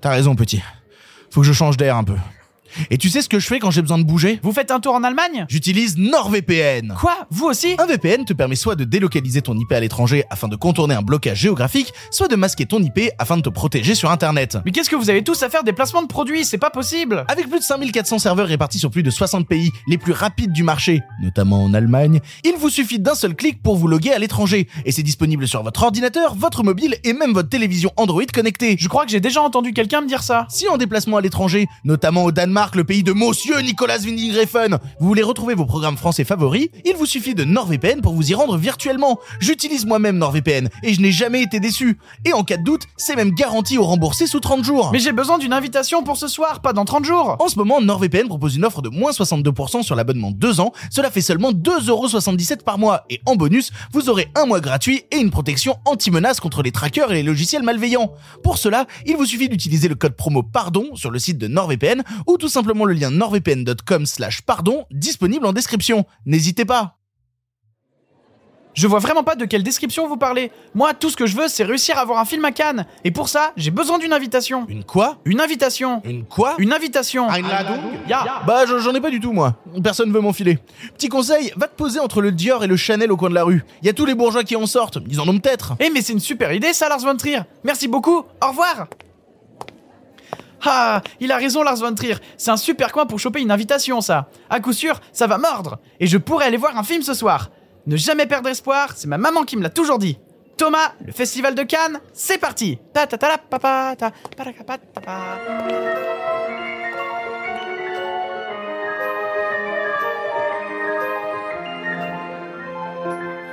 T'as raison, petit. Faut que je change d'air un peu. Et tu sais ce que je fais quand j'ai besoin de bouger Vous faites un tour en Allemagne J'utilise NordVPN. Quoi Vous aussi Un VPN te permet soit de délocaliser ton IP à l'étranger afin de contourner un blocage géographique, soit de masquer ton IP afin de te protéger sur Internet. Mais qu'est-ce que vous avez tous à faire des placements de produits? C'est pas possible Avec plus de 5400 serveurs répartis sur plus de 60 pays, les plus rapides du marché, notamment en Allemagne, il vous suffit d'un seul clic pour vous loguer à l'étranger. Et c'est disponible sur votre ordinateur, votre mobile et même votre télévision Android connectée. Je crois que j'ai déjà entendu quelqu'un me dire ça. Si en déplacement à l'étranger, notamment au Danemark, le pays de Monsieur Nicolas Winding Refn, vous voulez retrouver vos programmes français favoris, il vous suffit de NordVPN pour vous y rendre virtuellement. J'utilise moi-même NordVPN et je n'ai jamais été déçu. Et en cas de doute, c'est même garanti au remboursé sous 30 jours. Mais j'ai besoin d'une invitation pour ce soir, pas dans 30 jours. En ce moment, NordVPN propose une offre de moins 62% sur l'abonnement 2 ans. Cela fait seulement 2,77€ par mois. Et en bonus, vous aurez un mois gratuit et une protection anti-menace contre les trackers et les logiciels malveillants. Pour cela, il vous suffit d'utiliser le code promo PARDON sur le site de NordVPN ou tout simplement le lien nordvpn.com slash pardon disponible en description. N'hésitez pas. Je vois vraiment pas de quelle description vous parlez. Moi, tout ce que je veux, c'est réussir à voir un film à Cannes. Et pour ça, j'ai besoin d'une invitation. Une quoi? Une invitation. Une quoi? Une invitation. Ya. Bah je- j'en ai pas du tout moi. Personne veut m'enfiler. Petit conseil, va te poser entre le Dior et le Chanel au coin de la rue. Il y a tous les bourgeois qui en sortent. Ils en ont peut-être. Eh mais c'est une super idée ça, Lars von Trier. Merci beaucoup. Au revoir. Ah, il a raison Lars von Trier. C'est un super coin pour choper une invitation ça. À coup sûr, ça va mordre. Et je pourrais aller voir un film ce soir. Ne jamais perdre espoir, c'est ma maman qui me l'a toujours dit. Thomas, le festival de Cannes, c'est parti.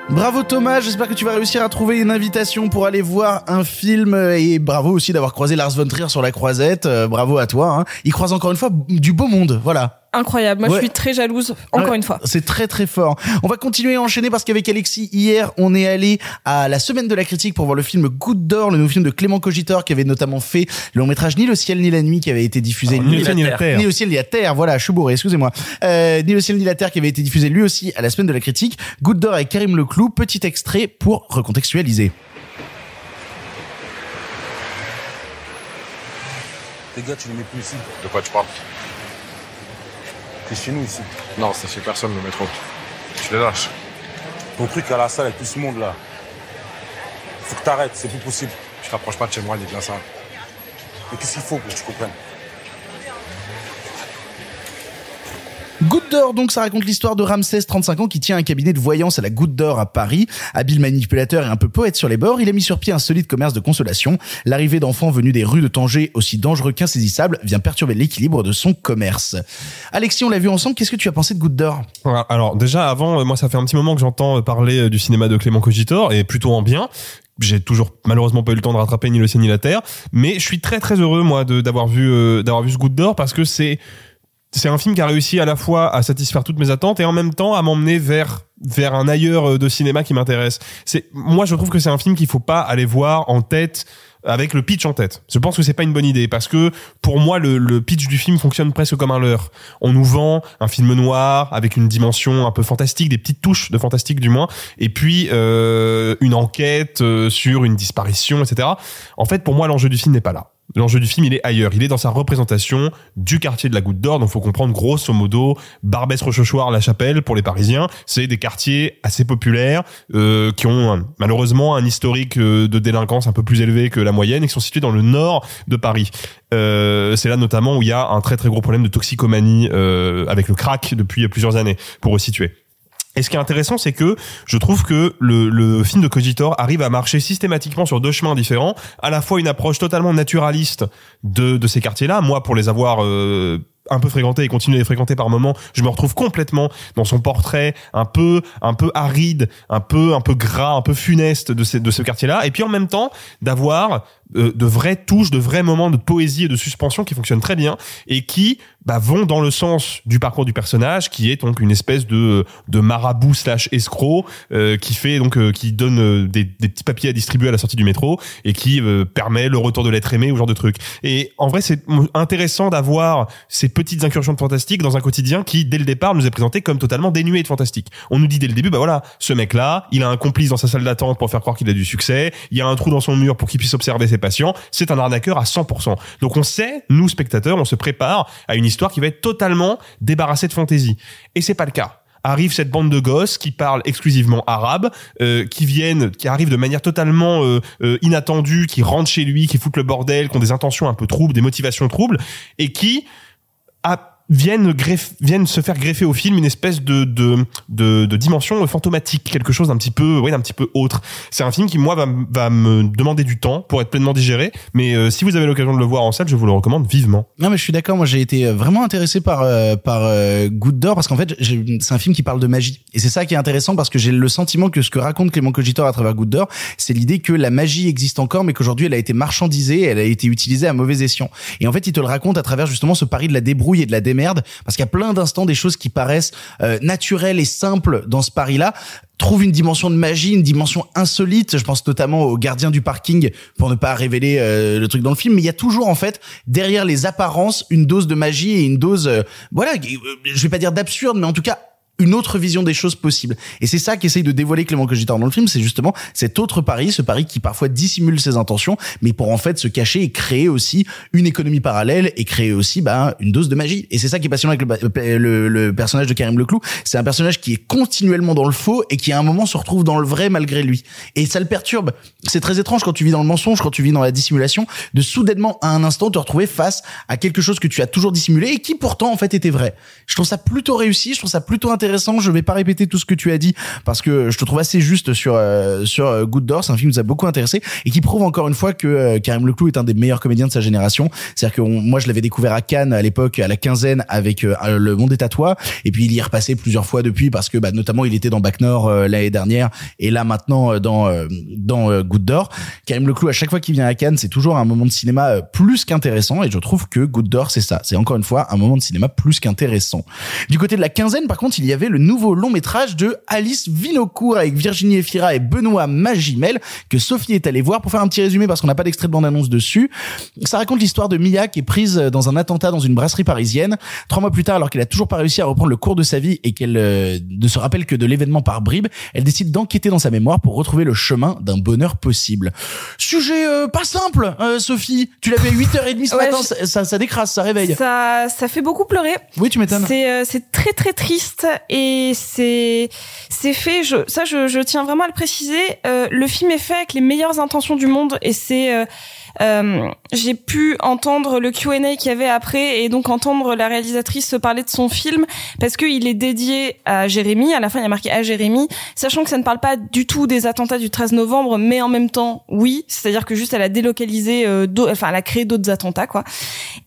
Bravo Thomas, j'espère que tu vas réussir à trouver une invitation pour aller voir un film et bravo aussi d'avoir croisé Lars von Trier sur la croisette. Euh, bravo à toi. Hein. Il croise encore une fois du beau monde, voilà. Incroyable. Moi, Ouais. je suis très jalouse, encore Ouais, une fois. C'est très très fort. On va continuer à enchaîner parce qu'avec Alexis, hier, on est allé à la semaine de la critique pour voir le film Goutte d'or, le nouveau film de Clément Cogitor qui avait notamment fait le long métrage Ni le ciel ni la nuit qui avait été diffusé. Alors, Ni le ciel, ni la terre. Ni le ciel ni la terre, voilà, je suis bourré, excusez-moi. Euh, ni le ciel ni la terre qui avait été diffusé lui aussi à la semaine de la critique. Goutte d'or avec Karim Leclou, petit extrait pour recontextualiser. Les gars, tu les mets plus ici. De quoi tu parles? T'es chez nous ici. Non, c'est chez personne le métro. Tu les lâches. Ton truc à la salle avec tout ce monde là. Faut que t'arrêtes, c'est plus possible. Tu t'approches pas de chez moi, il est bien ça. Mais qu'est-ce qu'il faut pour que tu comprennes? Goutte d'or, donc ça raconte l'histoire de Ramsès, 35 ans, qui tient un cabinet de voyance à la Goutte d'or à Paris. Habile manipulateur et un peu poète sur les bords, il a mis sur pied un solide commerce de consolation. L'arrivée d'enfants venus des rues de Tanger, aussi dangereux qu'insaisissables, vient perturber l'équilibre de son commerce. Alexis, on l'a vu ensemble, qu'est-ce que tu as pensé de Goutte d'or? Alors déjà avant, euh, moi ça fait un petit moment que j'entends euh, parler euh, du cinéma de Clément Cogitor et plutôt en bien. J'ai toujours malheureusement pas eu le temps de rattraper ni le ciel ni la terre, mais je suis très très heureux moi d'avoir vu d'avoir vu ce Goutte d'or parce que c'est c'est un film qui a réussi à la fois à satisfaire toutes mes attentes et en même temps à m'emmener vers vers un ailleurs euh, de cinéma qui m'intéresse. C'est moi je trouve que c'est un film qu'il faut pas aller voir en tête avec le pitch en tête. Je pense que c'est pas une bonne idée parce que pour moi le, le pitch du film fonctionne presque comme un leurre. On nous vend un film noir avec une dimension un peu fantastique, des petites touches de fantastique du moins, et puis euh, une enquête euh, sur une disparition, etc. En fait, pour moi, l'enjeu du film n'est pas là. L'enjeu du film, il est ailleurs. Il est dans sa représentation du quartier de la Goutte d'Or. Donc, faut comprendre grosso modo, Barbès, Rochechouart, La Chapelle pour les Parisiens. C'est des quartiers assez populaires euh, qui ont un- malheureusement un historique euh, de délinquance un peu plus élevé que la moyenne et qui sont situés dans le nord de Paris. Euh, c'est là notamment où il y a un très très gros problème de toxicomanie euh, avec le crack depuis plusieurs années pour resituer. Et ce qui est intéressant, c'est que je trouve que le, film de Cogitor arrive à marcher systématiquement sur deux chemins différents. À la fois une approche totalement naturaliste de, ces quartiers-là. Moi, pour les avoir euh, un peu fréquentés et continuer à les fréquenter par moments, je me retrouve complètement dans son portrait un peu un peu aride, un peu un peu gras, un peu funeste de, de ce quartier-là. Et puis en même temps, d'avoir de vraies touches, de vrais moments de poésie et de suspension qui fonctionnent très bien et qui bah, vont dans le sens du parcours du personnage, qui est donc une espèce de de marabout slash escroc euh, qui fait donc euh, qui donne euh, des, des petits papiers à distribuer à la sortie du métro et qui euh, permet le retour de l'être aimé ou genre de truc. Et en vrai, c'est intéressant d'avoir ces petites incursions de fantastique dans un quotidien qui, dès le départ, nous est présenté comme totalement dénué de fantastique. On nous dit dès le début, bah voilà, ce mec-là, il a un complice dans sa salle d'attente pour faire croire qu'il a du succès, il y a un trou dans son mur pour qu'il puisse observer ses c'est un arnaqueur à 100%. Donc on sait, nous spectateurs, on se prépare à une histoire qui va être totalement débarrassée de fantaisie. Et c'est pas le cas arrive cette bande de gosses qui parlent exclusivement arabe, euh, qui viennent, qui arrivent de manière totalement euh, euh, inattendue, qui rentrent chez lui, qui foutent le bordel, qui ont des intentions un peu troubles, des motivations troubles, et qui a- viennent, viennent se faire greffer au film une espèce de, de, de, de dimension fantomatique, quelque chose d'un petit peu, ouais, d'un petit peu autre. C'est un film qui, moi, va, va me demander du temps pour être pleinement digéré, mais euh, si vous avez l'occasion de le voir en salle, je vous le recommande vivement. Non mais je suis d'accord, moi j'ai été euh, vraiment intéressé par euh, par euh, Goutte d'or parce qu'en fait c'est un film qui parle de magie et c'est ça qui est intéressant parce que j'ai le sentiment que ce que raconte Clément Cogitor à travers Goutte d'or, c'est l'idée que la magie existe encore mais qu'aujourd'hui elle a été marchandisée, elle a été utilisée à mauvais escient. Et en fait, il te le raconte à travers justement ce pari de la débrouille et de la démerde parce qu'il y a plein d'instants des choses qui paraissent euh, naturelles et simples dans ce pari-là trouve une dimension de magie, une dimension insolite. Je pense notamment au gardien du parking pour ne pas révéler euh, le truc dans le film. Mais il y a toujours en fait derrière les apparences une dose de magie et une dose, euh, voilà, euh, je vais pas dire d'absurde, mais en tout cas une autre vision des choses possibles. Et c'est ça qu'essaye de dévoiler Clément Cogitor dans le film, c'est justement cet autre pari, ce pari qui parfois dissimule ses intentions, mais pour en fait se cacher et créer aussi une économie parallèle et créer aussi bah, une dose de magie. Et c'est ça qui est passionnant avec le, le- le personnage de Karim Leclou. C'est un personnage qui est continuellement dans le faux et qui à un moment se retrouve dans le vrai malgré lui. Et ça le perturbe. C'est très étrange quand tu vis dans le mensonge, quand tu vis dans la dissimulation, de soudainement à un instant te retrouver face à quelque chose que tu as toujours dissimulé et qui pourtant en fait était vrai. Je trouve ça plutôt réussi, je trouve ça plutôt intéressant intéressant. Je vais pas répéter tout ce que tu as dit parce que je te trouve assez juste sur euh, sur euh, Good Door. C'est un film qui nous a beaucoup intéressé et qui prouve encore une fois que euh, Karim Leclou est un des meilleurs comédiens de sa génération. C'est-à-dire que moi je l'avais découvert à Cannes à l'époque à la quinzaine avec Le Monde est à toi et puis il y est repassé plusieurs fois depuis parce que bah, notamment il était dans Bac Nord l'année dernière et là maintenant dans dans Good Door. Karim Leclou à chaque fois qu'il vient à Cannes c'est toujours un moment de cinéma plus qu'intéressant et je trouve que Good Door c'est ça. C'est encore une fois un moment de cinéma plus qu'intéressant. Du côté de la quinzaine, par contre, il y avait le nouveau long métrage de Alice Vinocourt avec Virginie Efira et Benoît Magimel que Sophie est allée voir pour faire un petit résumé parce qu'on n'a pas d'extrait de bande-annonce dessus. Ça raconte l'histoire de Mia qui est prise dans un attentat dans une brasserie parisienne. Trois mois plus tard, alors qu'elle a toujours pas réussi à reprendre le cours de sa vie et qu'elle euh, ne se rappelle que de l'événement par bribes, elle décide d'enquêter dans sa mémoire pour retrouver le chemin d'un bonheur possible. Sujet euh, pas simple, euh, Sophie. Tu l'avais 8h30 ce Ouais, matin, je- ça, ça, ça décrasse, ça réveille. Ça, ça fait beaucoup pleurer. Oui, tu m'étonnes. C'est c'est très très triste et c'est c'est fait. Je, ça, je, je tiens vraiment à le préciser. Euh, le film est fait avec les meilleures intentions du monde et c'est euh, j'ai pu entendre le Q&A qu'il y avait après et donc entendre la réalisatrice parler de son film parce que il est dédié à Jérémy. À la fin, il y a marqué à Jérémy, sachant que ça ne parle pas du tout des attentats du 13 novembre, mais en même temps, oui. C'est-à-dire que juste elle a délocalisé, euh, enfin, elle a créé d'autres attentats, quoi.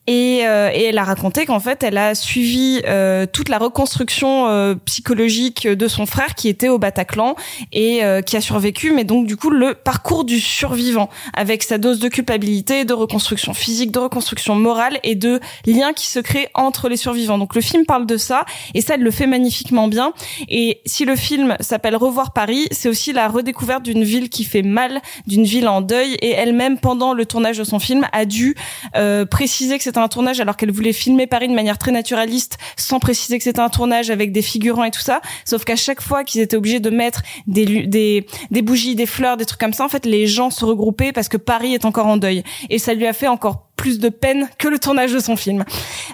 Et, euh, et elle a raconté qu'en fait, elle a suivi euh, toute la reconstruction euh, psychologique de son frère qui était au Bataclan et qui a survécu, mais donc du coup le parcours du survivant avec sa dose de culpabilité, de reconstruction physique, de reconstruction morale et de liens qui se créent entre les survivants. Donc le film parle de ça et ça, elle le fait magnifiquement bien. Et si le film s'appelle Revoir Paris, c'est aussi la redécouverte d'une ville qui fait mal, d'une ville en deuil et elle-même pendant le tournage de son film a dû euh, préciser que c'était un tournage alors qu'elle voulait filmer Paris de manière très naturaliste sans préciser que c'était un tournage avec des figurants et tout ça. Sauf qu'à chaque fois qu'ils étaient obligés de mettre des, bougies, des fleurs, des trucs comme ça, en fait, les gens se regroupaient parce que Paris est encore en deuil. Et ça lui a fait encore plus de peine que le tournage de son film.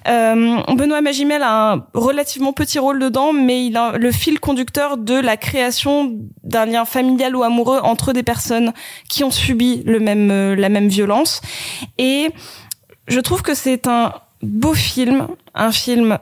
Euh, Benoît Magimel a un relativement petit rôle dedans, mais il a le fil conducteur de la création d'un lien familial ou amoureux entre des personnes qui ont subi le même, euh, la même violence. Et je trouve que c'est un beau film, un film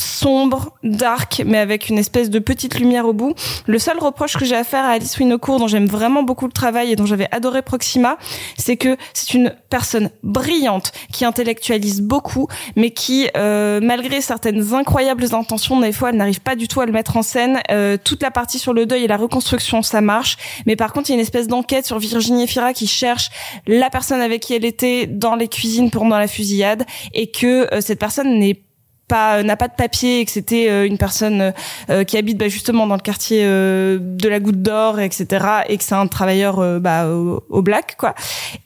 sombre, dark, mais avec une espèce de petite lumière au bout. Le seul reproche que j'ai à faire à Alice Winocourt, dont j'aime vraiment beaucoup le travail et dont j'avais adoré Proxima, c'est que c'est une personne brillante qui intellectualise beaucoup, mais qui, euh, malgré certaines incroyables intentions, des fois, elle n'arrive pas du tout à le mettre en scène. Euh, toute la partie sur le deuil et la reconstruction, ça marche, mais par contre, il y a une espèce d'enquête sur Virginie Efira qui cherche la personne avec qui elle était dans les cuisines pendant la fusillade et que euh, cette personne n'est pas n'a pas de papier et que c'était euh, une personne euh, qui habite bah, justement dans le quartier euh, de la Goutte d'Or etc et que c'est un travailleur euh, bah, au, au black quoi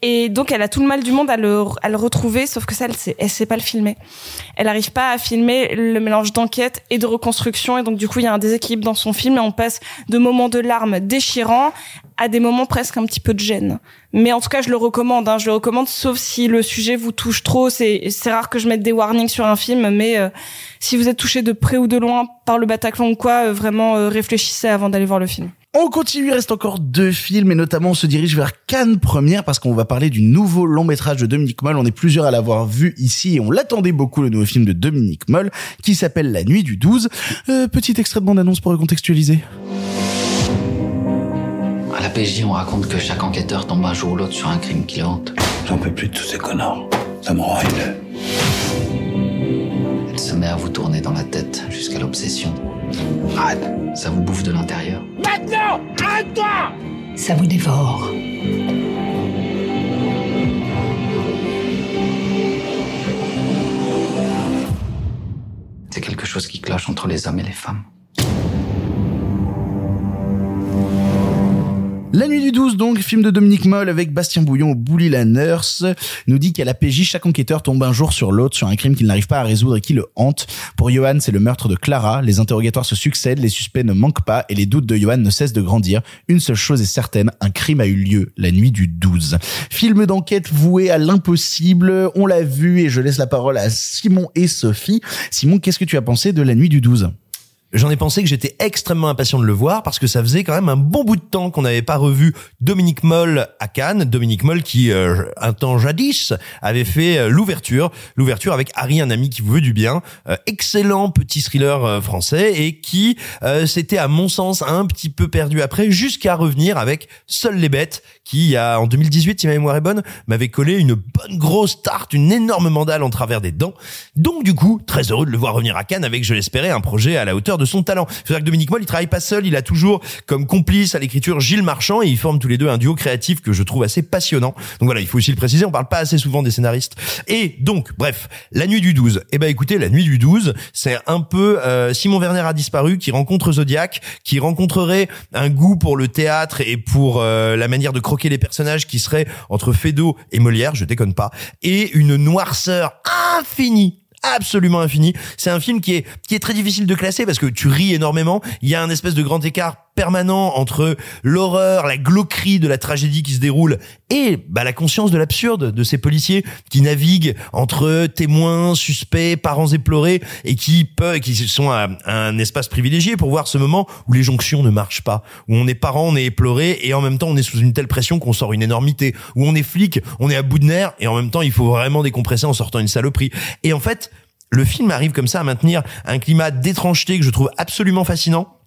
et donc elle a tout le mal du monde à le à le retrouver sauf que ça elle sait elle sait pas le filmer elle arrive pas à filmer le mélange d'enquête et de reconstruction et donc du coup il y a un déséquilibre dans son film et on passe de moments de larmes déchirants à des moments presque un petit peu de gêne. Mais en tout cas, je le recommande. Hein, je le recommande, sauf si le sujet vous touche trop. C'est c'est rare que je mette des warnings sur un film, mais euh, si vous êtes touché de près ou de loin par le Bataclan ou quoi, euh, vraiment euh, réfléchissez avant d'aller voir le film. On continue, il reste encore deux films et notamment on se dirige vers Cannes première parce qu'on va parler du nouveau long métrage de Dominique Moll. On est plusieurs à l'avoir vu ici et on l'attendait beaucoup le nouveau film de Dominique Moll qui s'appelle La Nuit du 12. Euh, petit extrait de bande-annonce pour recontextualiser. La PJ, on raconte que chaque enquêteur tombe un jour ou l'autre sur un crime qui le hante. J'en peux plus de tous ces connards. Ça me rend haineux. Elle se met à vous tourner dans la tête jusqu'à l'obsession. Arrête, ça vous bouffe de l'intérieur. Maintenant Arrête-toi Ça vous dévore. C'est quelque chose qui cloche entre les hommes et les femmes. La nuit du 12, donc, film de Dominique Moll avec Bastien Bouillon, Bouli la nurse, nous dit qu'à la PJ, chaque enquêteur tombe un jour sur l'autre sur un crime qu'il n'arrive pas à résoudre et qui le hante. Pour Johan, c'est le meurtre de Clara. Les interrogatoires se succèdent, les suspects ne manquent pas et les doutes de Johan ne cessent de grandir. Une seule chose est certaine, un crime a eu lieu la nuit du 12. Film d'enquête voué à l'impossible. On l'a vu et je laisse la parole à Simon et Sophie. Simon, qu'est-ce que tu as pensé de la nuit du 12? J'en ai pensé que j'étais extrêmement impatient de le voir parce que ça faisait quand même un bon bout de temps qu'on n'avait pas revu Dominique Moll à Cannes. Dominique Moll qui, euh, un temps jadis, avait fait euh, l'ouverture, l'ouverture avec Harry, un ami qui vous veut du bien, Euh, excellent petit thriller euh, français et qui euh, s'était à mon sens un petit peu perdu après jusqu'à revenir avec Seules les bêtes qui a en 2018 si ma mémoire est bonne m'avait collé une bonne grosse tarte, une énorme mandale en travers des dents. Donc du coup, très heureux de le voir revenir à Cannes avec je l'espérais un projet à la hauteur son talent. C'est que Dominique Moll, il travaille pas seul, il a toujours comme complice à l'écriture Gilles Marchand et ils forment tous les deux un duo créatif que je trouve assez passionnant. Donc voilà, il faut aussi le préciser, on parle pas assez souvent des scénaristes. Et donc, bref, la nuit du 12. Eh ben écoutez, la nuit du 12, c'est un peu euh, Simon Werner a disparu qui rencontre Zodiac, qui rencontrerait un goût pour le théâtre et pour euh, la manière de croquer les personnages qui serait entre Feydeau et Molière, je déconne pas, et une noirceur infinie absolument infinie. C'est un film qui est qui est très difficile de classer parce que tu ris énormément. Il y a un espèce de grand écart permanent entre l'horreur, la glauquerie de la tragédie qui se déroule et bah, la conscience de l'absurde de ces policiers qui naviguent entre témoins, suspects, parents éplorés et qui peuvent, qui sont à, un espace privilégié pour voir ce moment où les jonctions ne marchent pas, où on est parent, on est éploré et en même temps on est sous une telle pression qu'on sort une énormité, où on est flic, on est à bout de nerfs et en même temps il faut vraiment décompresser en sortant une saloperie. Et en fait, le film arrive comme ça à maintenir un climat d'étrangeté que je trouve absolument fascinant.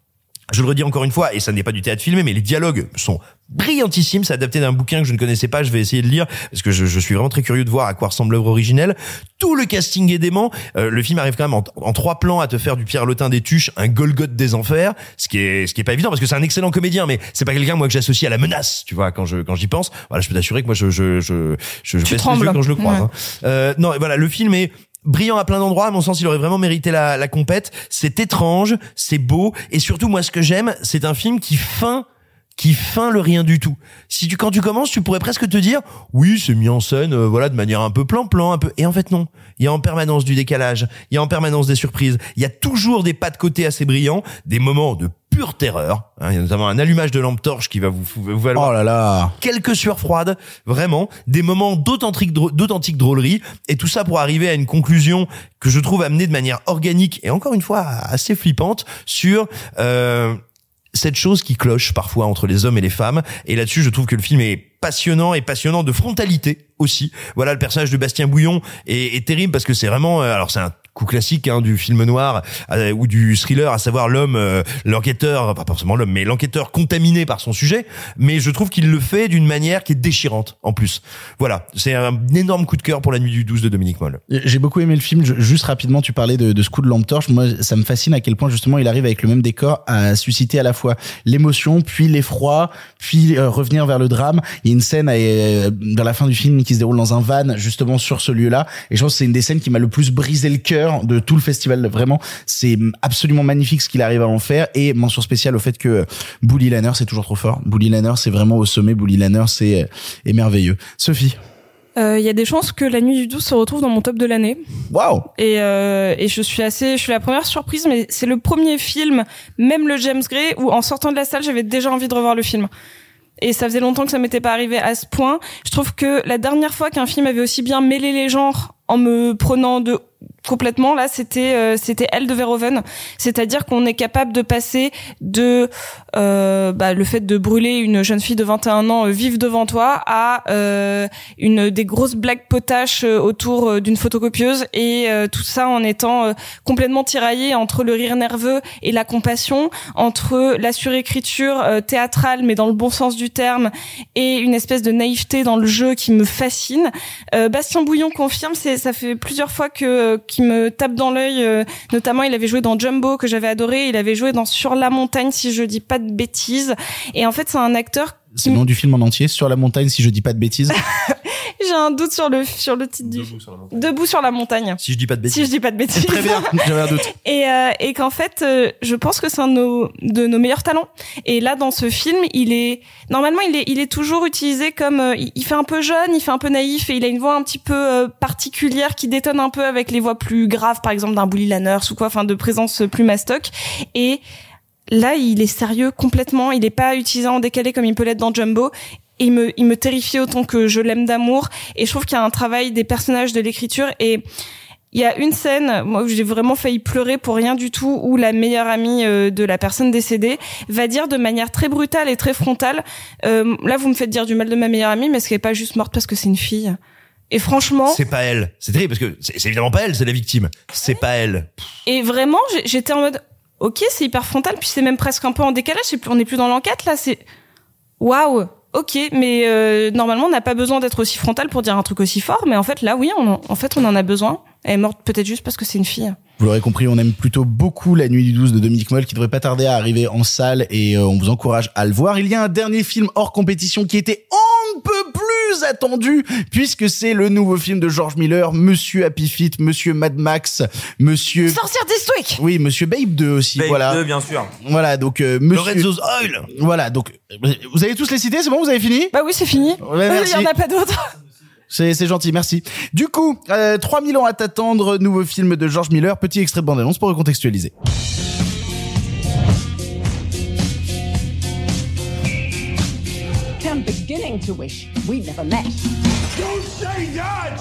Je le redis encore une fois, et ça n'est pas du théâtre filmé, mais les dialogues sont brillantissimes. C'est adapté d'un bouquin que je ne connaissais pas. Je vais essayer de lire parce que je, je suis vraiment très curieux de voir à quoi ressemble l'œuvre originelle. Tout le casting est dément. Euh, le film arrive quand même en, en trois plans à te faire du Pierre Lotin des Tuches, un Golgoth des enfers, ce qui est ce qui est pas évident parce que c'est un excellent comédien, mais c'est pas quelqu'un moi que j'associe à la menace. Tu vois, quand je quand j'y pense, voilà, je peux t'assurer que moi je je je je, je baisse les yeux quand je le. Ouais. hein. Euh, non, voilà, le film est brillant à plein d'endroits. À mon sens, il aurait vraiment mérité la, la compète. C'est étrange, c'est beau, et surtout, moi, ce que j'aime, c'est un film qui feint qui feint le rien du tout. Si tu quand tu commences, tu pourrais presque te dire oui, c'est mis en scène euh, voilà de manière un peu plan-plan, un peu et en fait non. Il y a en permanence du décalage, il y a en permanence des surprises, il y a toujours des pas de côté assez brillants, des moments de pure terreur. hein. il y a notamment un allumage de lampe torche qui va vous, vous valoir Oh là là. quelques sueurs froides, vraiment, des moments d'authentique d'authentique drôlerie, et tout ça pour arriver à une conclusion que je trouve amenée de manière organique et encore une fois assez flippante sur euh, cette chose qui cloche parfois entre les hommes et les femmes. Et là-dessus, je trouve que le film est passionnant et passionnant de frontalité aussi. Voilà, le personnage de Bastien Bouillon est, est terrible parce que c'est vraiment, euh, alors c'est un coup classique hein, du film noir euh, ou du thriller, à savoir l'homme, euh, l'enquêteur, pas forcément l'homme, mais l'enquêteur contaminé par son sujet. Mais je trouve qu'il le fait d'une manière qui est déchirante en plus. Voilà, c'est un énorme coup de cœur pour la nuit du 12 de Dominique Moll. J'ai beaucoup aimé le film. Juste rapidement, tu parlais de, ce coup de lampe torche. Moi, ça me fascine à quel point justement il arrive avec le même décor à susciter à la fois l'émotion, puis l'effroi, puis euh, revenir vers le drame. Il y a une scène euh, dans la fin du film qui se déroule dans un van justement sur ce lieu-là. Et je pense que c'est une des scènes qui m'a le plus brisé le cœur de tout le festival. Vraiment, c'est absolument magnifique ce qu'il arrive à en faire. Et mention spéciale au fait que Bully Lanner, c'est toujours trop fort. Bully Lanner, c'est vraiment au sommet. Bully Lanner, c'est euh, merveilleux. Sophie? Euh, Il y a des chances que La Nuit du 12 se retrouve dans mon top de l'année. Waouh Et, euh, et je suis assez, je suis la première surprise, mais c'est le premier film, même le James Gray, où en sortant de la salle, j'avais déjà envie de revoir le film. Et ça faisait longtemps que ça m'était pas arrivé à ce point. Je trouve que la dernière fois qu'un film avait aussi bien mêlé les genres en me prenant de complètement. Là c'était euh, c'était Elle de Verhoeven. C'est-à-dire qu'on est capable de passer de euh, bah, le fait de brûler une jeune fille de 21 ans euh, vive devant toi à euh, une des grosses blagues potaches euh, autour euh, d'une photocopieuse. Et tout ça en étant complètement tiraillé entre le rire nerveux et la compassion entre la surécriture théâtrale mais dans le bon sens du terme et une espèce de naïveté dans le jeu qui me fascine. Bastien Bouillon confirme c'est ça fait plusieurs fois que qui me tape dans l'œil euh, notamment il avait joué dans Jumbo que j'avais adoré il avait joué dans Sur la montagne si je dis pas de bêtises et en fait c'est un acteur C'est le nom du film en entier, sur la montagne, si je dis pas de bêtises. j'ai un doute sur le sur le titre du Debout sur la montagne Si je dis pas de bêtises. si je dis pas de bêtises Très bien, j'avais un doute. et, euh, et qu'en fait, euh, je pense que c'est un de nos, de nos meilleurs talents. Et là, dans ce film, il est normalement, il est, il est toujours utilisé comme, euh, il, fait un peu jeune, il fait un peu naïf, et il a une voix un petit peu euh, particulière qui détonne un peu avec les voix plus graves, par exemple d'un Bully Lanners ou quoi, enfin de présence plus mastoc. Et là, il est sérieux complètement. Il est pas utilisé en décalé comme il peut l'être dans Jumbo. Il me, il me terrifie autant que je l'aime d'amour. Et je trouve qu'il y a un travail des personnages de l'écriture et Il y a une scène, moi où j'ai vraiment failli pleurer pour rien du tout, où la meilleure amie euh, de la personne décédée va dire de manière très brutale et très frontale, euh, là vous me faites dire du mal de ma meilleure amie, mais est-ce qu'elle est pas juste morte parce que c'est une fille? Et franchement, C'est pas elle. C'est terrible parce que c'est évidemment pas elle, c'est la victime. C'est pas elle. et vraiment j'étais en mode, ok c'est hyper frontal, puis c'est même presque un peu en décalage, c'est plus- on n'est plus dans l'enquête là, c'est waouh. Ok, mais euh, normalement on n'a pas besoin d'être aussi frontal pour dire un truc aussi fort, mais en fait là oui, on en, en fait on en a besoin. Elle est morte peut-être juste parce que c'est une fille. Vous l'aurez compris, on aime plutôt beaucoup La Nuit du 12 de Dominique Moll qui devrait pas tarder à arriver en salle et euh, on vous encourage à le voir. Il y a un dernier film hors compétition qui était on ne peut plus attendu puisque c'est le nouveau film de George Miller, Monsieur Happy Feet, Monsieur Mad Max, Monsieur... Sorcière District Oui, Monsieur Babe 2 aussi, Babe voilà. 2, bien sûr. Voilà, donc euh, Monsieur... Lorenzo's Oil. Voilà, donc euh, vous avez tous les cités, c'est bon, vous avez fini? Bah oui c'est fini. Ouais, merci. Il y en a pas d'autres. C'est gentil, merci. Du coup, euh, 3000 ans à t'attendre, nouveau film de George Miller, petit extrait de bande-annonce pour recontextualiser. I'm beginning to wish we'd never met. Don't say that!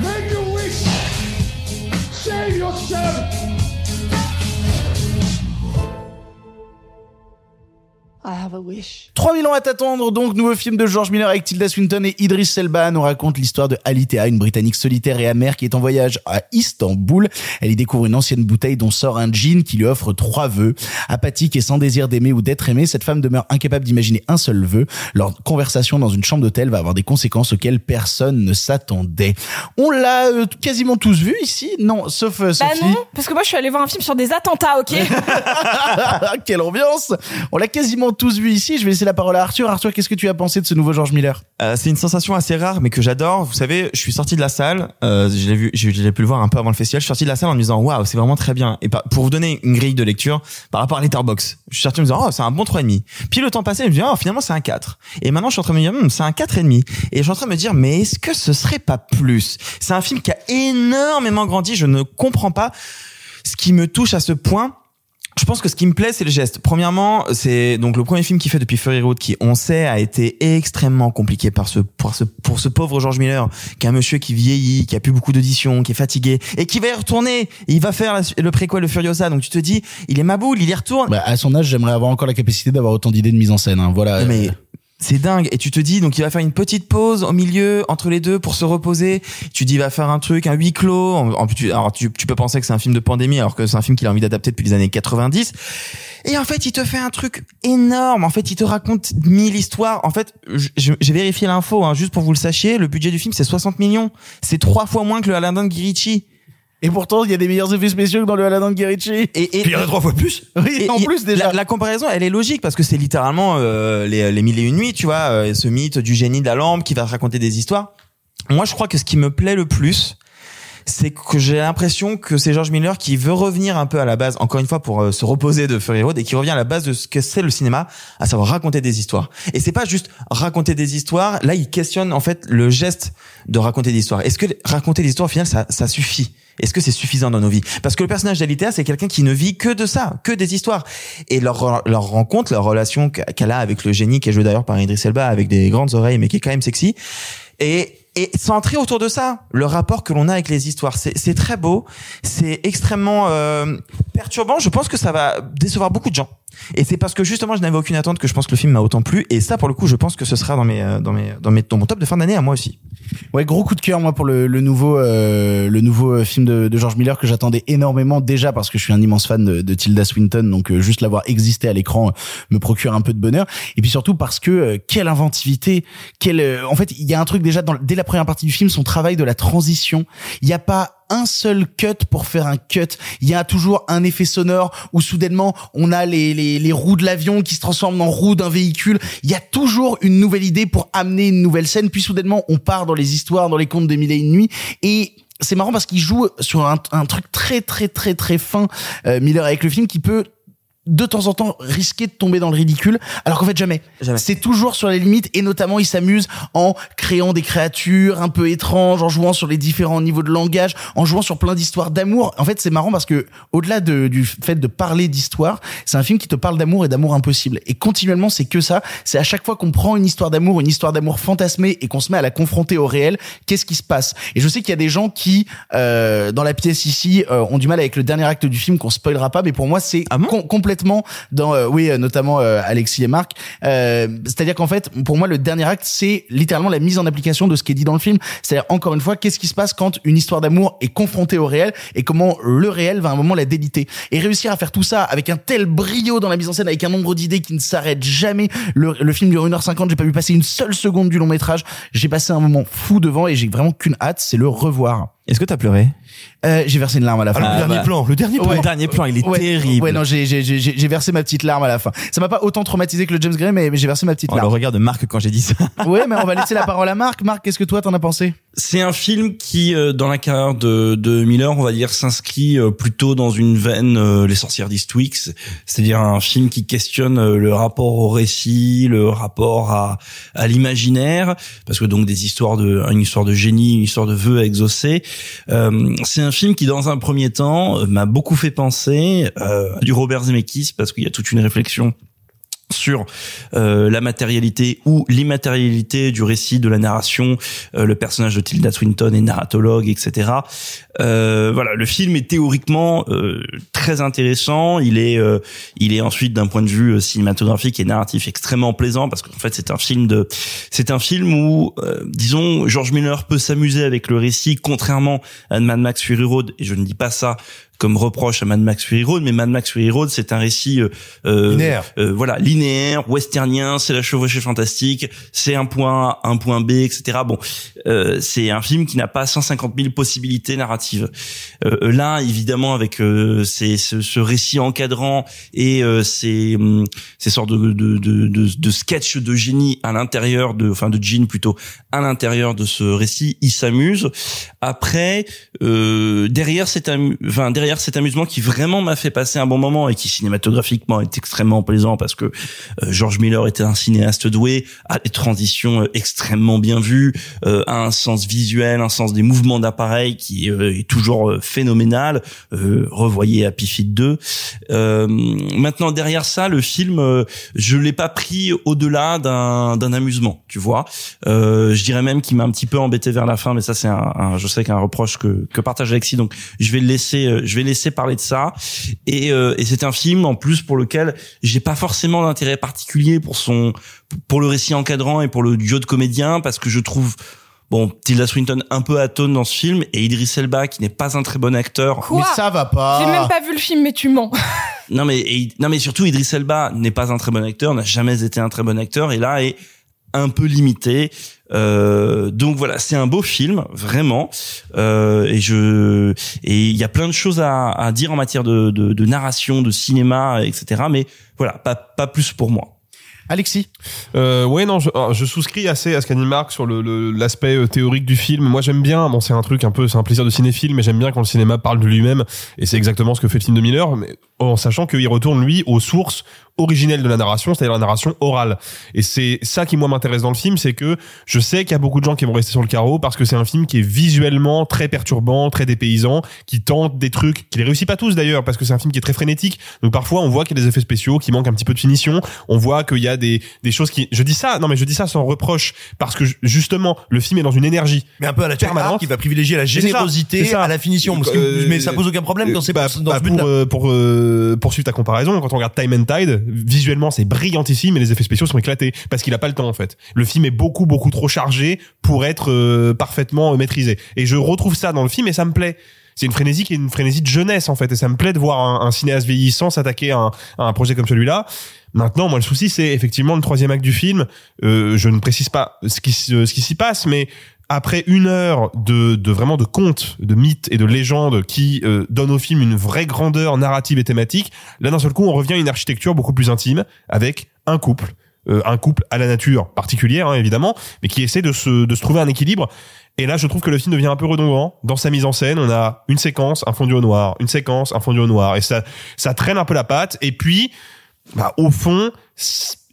Make a wish! Save yourself! I have a wish. 3000 ans à t'attendre, donc nouveau film de George Miller avec Tilda Swinton et Idris Elba nous raconte l'histoire de Alitea, une Britannique solitaire et amère qui est en voyage à Istanbul. Elle y découvre une ancienne bouteille dont sort un djinn qui lui offre trois vœux. Apathique et sans désir d'aimer ou d'être aimée, cette femme demeure incapable d'imaginer un seul vœu. Leur conversation dans une chambre d'hôtel va avoir des conséquences auxquelles personne ne s'attendait. On l'a euh, quasiment tous vu ici Non, sauf euh, Bah Sophie. non, parce que moi je suis allée voir un film sur des attentats, ok? Quelle ambiance On l'a quasiment tous vu ici. Je vais laisser la parole à Arthur. Arthur, qu'est-ce que tu as pensé de ce nouveau George Miller? Euh, c'est une sensation assez rare, mais que j'adore. Vous savez, je suis sorti de la salle. Euh, je l'ai vu, je, je l'ai pu le voir un peu avant le festival. Je suis sorti de la salle en me disant, waouh, c'est vraiment très bien. Et pour vous donner une grille de lecture par rapport à Letterboxd, je suis sorti en me disant, oh, c'est un bon 3,5. Puis le temps passé, je me dis, oh, finalement, c'est un 4. Et maintenant, je suis en train de me dire, Hmm, c'est un 4,5. Et je suis en train de me dire, mais est-ce que ce serait pas plus? C'est un film qui a énormément grandi. Je ne comprends pas ce qui me touche à ce point. Je pense que ce qui me plaît, c'est le geste. Premièrement, c'est donc le premier film qu'il fait depuis Fury Road, qui, on sait, a été extrêmement compliqué par ce, pour ce, pour ce pauvre George Miller, qui est un monsieur qui vieillit, qui a plus beaucoup d'auditions, qui est fatigué, et qui va y retourner. Il va faire le préquel de Furiosa. Donc tu te dis, il est ma boule, il y retourne. Bah, à son âge, j'aimerais avoir encore la capacité d'avoir autant d'idées de mise en scène. hein. Voilà. Mais c'est dingue. Et tu te dis, donc il va faire une petite pause au milieu, entre les deux, pour se reposer. Tu dis, il va faire un truc, un huis clos. En, tu, alors tu, peux penser que c'est un film de pandémie, alors que c'est un film qu'il a envie d'adapter depuis les années 90. Et en fait, il te fait un truc énorme. En fait, il te raconte mille histoires. En fait, j'ai vérifié l'info, hein, juste pour vous le sachiez. Le budget du film, c'est 60 millions. C'est trois fois moins que le Aladdin de Guirichi. Et pourtant, il y a des meilleurs effets spéciaux que dans le Aladdin de Guerici. Et, et Il y en a trois fois plus. Oui, Et en plus déjà. La, la comparaison, elle est logique parce que c'est littéralement euh, les, les mille et une nuits, tu vois, euh, ce mythe du génie de la lampe qui va te raconter des histoires. Moi, je crois que ce qui me plaît le plus, c'est que j'ai l'impression que c'est George Miller qui veut revenir un peu à la base, encore une fois pour euh, se reposer de Fury Road et qui revient à la base de ce que c'est le cinéma, à savoir raconter des histoires. Et c'est pas juste raconter des histoires. Là, il questionne en fait le geste de raconter des histoires. Est-ce que raconter des histoires au final ça, ça suffit? Est-ce que c'est suffisant dans nos vies? Parce que le personnage d'Alitea, c'est quelqu'un qui ne vit que de ça, que des histoires. Et leur leur rencontre, leur relation qu'elle a avec le génie qui est joué d'ailleurs par Idris Elba avec des grandes oreilles mais qui est quand même sexy. Et et centré autour de ça, le rapport que l'on a avec les histoires, c'est c'est très beau, c'est extrêmement euh, perturbant. Je pense que ça va décevoir beaucoup de gens. Et c'est parce que justement, je n'avais aucune attente que je pense que le film m'a autant plu. Et ça, pour le coup, je pense que ce sera dans mes euh, dans mes dans mes dans mon top de fin d'année à moi aussi. Ouais, gros coup de cœur moi pour le, le nouveau euh, le nouveau euh, film de, de George Miller que j'attendais énormément déjà parce que je suis un immense fan de, de Tilda Swinton donc euh, juste l'avoir existé à l'écran euh, me procure un peu de bonheur et puis surtout parce que quelle inventivité quelle en fait il y a un truc déjà dans, dès la première partie du film son travail de la transition il n'y a pas un seul cut pour faire un cut. Il y a toujours un effet sonore où soudainement on a les, les, les roues de l'avion qui se transforment en roues d'un véhicule. Il y a toujours une nouvelle idée pour amener une nouvelle scène. Puis soudainement on part dans les histoires, dans les contes de mille et une nuits. Et c'est marrant parce qu'il joue sur un, un truc très très très très fin, euh, Miller avec le film qui peut de temps en temps risquer de tomber dans le ridicule, alors qu'en fait jamais. C'est toujours sur les limites et notamment il s'amuse en créant des créatures un peu étranges, en jouant sur les différents niveaux de langage, en jouant sur plein d'histoires d'amour. En fait, c'est marrant parce que au-delà de- du fait de parler d'histoire, c'est un film qui te parle d'amour et d'amour impossible. Et continuellement, c'est que ça. C'est à chaque fois qu'on prend une histoire d'amour, une histoire d'amour fantasmée et qu'on se met à la confronter au réel, qu'est-ce qui se passe? Et je sais qu'il y a des gens qui, euh, dans la pièce ici, euh, ont du mal avec le dernier acte du film qu'on spoilera pas, mais pour moi, c'est com- complètement dans, euh, oui, euh, notamment euh, Alexis et Marc. Euh, C'est-à-dire qu'en fait, pour moi, le dernier acte, c'est littéralement la mise en application de ce qui est dit dans le film. C'est-à-dire encore une fois, qu'est-ce qui se passe quand une histoire d'amour est confrontée au réel et comment le réel va à un moment la déliter. Et réussir à faire tout ça avec un tel brio dans la mise en scène, avec un nombre d'idées qui ne s'arrête jamais. Le, le film dure 1h50, j'ai pas vu passer une seule seconde du long métrage. J'ai passé un moment fou devant et j'ai vraiment qu'une hâte, c'est le revoir. Est-ce que t'as pleuré? Euh, J'ai versé une larme à la fin. Ah, le dernier bah. plan, le dernier plan. Le dernier plan, il est Ouais, terrible. Ouais, non, j'ai j'ai j'ai j'ai versé ma petite larme à la fin. Ça m'a pas autant traumatisé que le James Gray, mais, mais j'ai versé ma petite Oh, le larme. regard de Marc quand j'ai dit ça. Ouais, mais on va laisser la parole à Marc. Marc, qu'est-ce que toi t'en as pensé? C'est un film qui, euh, dans la carrière de, de Miller, on va dire, s'inscrit euh, plutôt dans une veine euh, Les sorcières d'Eastwick, c'est-à-dire un film qui questionne euh, le rapport au récit, le rapport à, à l'imaginaire, parce que donc des histoires de, une histoire de génie, une histoire de vœux à exaucer. Euh, c'est un film qui, dans un premier temps, euh, m'a beaucoup fait penser euh, du Robert Zemeckis, parce qu'il y a toute une réflexion sur euh, la matérialité ou l'immatérialité du récit de la narration. Euh, le personnage de Tilda Swinton est narratologue, etc. Euh, voilà, le film est théoriquement euh, très intéressant. Il est, euh, il est ensuite d'un point de vue euh, cinématographique et narratif extrêmement plaisant parce qu'en fait c'est un film de, c'est un film où, disons, George Miller peut s'amuser avec le récit, contrairement à Mad Max Fury Road. Et je ne dis pas ça comme reproche à Mad Max Fury Road, mais Mad Max Fury Road, c'est un récit euh, euh, Linéaire. euh, voilà, linéaire, westernien, c'est la chevauchée fantastique, c'est un point A, un point B, etc. Bon, euh, c'est un film qui n'a pas 150 000 possibilités narratives. Euh, là, évidemment, avec euh, ces, ce, ce récit encadrant et euh, ces, hum, ces sortes de, de, de, de, de sketchs de génie à l'intérieur de, enfin de Jean plutôt, à l'intérieur de ce récit, il s'amuse. Après, euh, derrière cet, amu- enfin derrière cet amusement qui vraiment m'a fait passer un bon moment et qui cinématographiquement est extrêmement plaisant parce que euh, George Miller était un cinéaste doué, a des transitions euh, extrêmement bien vues, euh, a un sens visuel, un sens des mouvements d'appareil qui est toujours phénoménal. Revoyez Happy Feet 2. Euh, maintenant derrière ça, le film, je l'ai pas pris au-delà d'un d'un amusement, tu vois. Je dirais même qu'il m'a un petit peu embêté vers la fin, mais ça c'est un, un- je sais qu'un reproche que que partage Alexis, donc je vais le laisser, je vais laisser parler de ça. Et, euh, et c'est un film en plus pour lequel j'ai pas forcément d'intérêt particulier pour son, pour le récit encadrant et pour le duo de comédiens, parce que je trouve Bon, Tilda Swinton un peu atone dans ce film et Idris Elba qui n'est pas un très bon acteur. Quoi va pas. J'ai même pas vu le film, mais tu mens. Non mais et- non mais surtout Idris Elba n'est pas un très bon acteur, n'a jamais été un très bon acteur et là est un peu limité. Euh, donc voilà, c'est un beau film vraiment euh, et je et il y a plein de choses à, à dire en matière de, de, de narration, de cinéma, etc. Mais voilà, pas pas plus pour moi. Alexis? Euh, ouais, non, je, alors, je souscris assez à ce qu'a Marc sur le- le- l'aspect euh, théorique du film. Moi, j'aime bien. Bon, c'est un truc un peu, c'est un plaisir de cinéphile, mais j'aime bien quand le cinéma parle de lui-même. Et c'est exactement ce que fait le film de Miller, mais en sachant qu'il retourne lui aux sources originelles de la narration, c'est-à-dire la narration orale. Et c'est ça qui moi m'intéresse dans le film, c'est que je sais qu'il y a beaucoup de gens qui vont rester sur le carreau parce que c'est un film qui est visuellement très perturbant, très dépaysant, qui tente des trucs, qui les réussit pas tous d'ailleurs, parce que c'est un film qui est très frénétique. Donc parfois on voit qu'il y a des effets spéciaux qui manquent un petit peu de finition. On voit qu'il y a des des choses qui. Je dis ça, non mais je dis ça sans reproche parce que justement le film est dans une énergie. Mais un peu à la permanente qui va privilégier la ça, générosité ça. à la finition. Parce que- Euh, mais ça pose aucun problème quand c'est bah, dans bah, ce but-là. pour, euh, pour euh, poursuivre ta comparaison, quand on regarde Time and Tide, visuellement c'est brillantissime et les effets spéciaux sont éclatés parce qu'il a pas le temps en fait. Le film est beaucoup beaucoup trop chargé pour être euh, parfaitement euh, maîtrisé. Et je retrouve ça dans le film et ça me plaît. C'est une frénésie qui est une frénésie de jeunesse en fait et ça me plaît de voir un, un cinéaste vieillissant s'attaquer à, un- à un projet comme celui-là. Maintenant, moi, le souci, c'est effectivement le troisième acte du film. Euh, je ne précise pas ce qui, ce qui s'y passe, mais après une heure de, de vraiment de contes, de mythes et de légendes qui euh, donnent au film une vraie grandeur narrative et thématique, là d'un seul coup on revient à une architecture beaucoup plus intime avec un couple euh, un couple à la nature particulière hein, évidemment, mais qui essaie de se de se trouver un équilibre. Et là, je trouve que le film devient un peu redondant dans sa mise en scène. On a une séquence, un fondu au noir, une séquence, un fondu au noir, et ça ça traîne un peu la patte. Et puis, bah, au fond,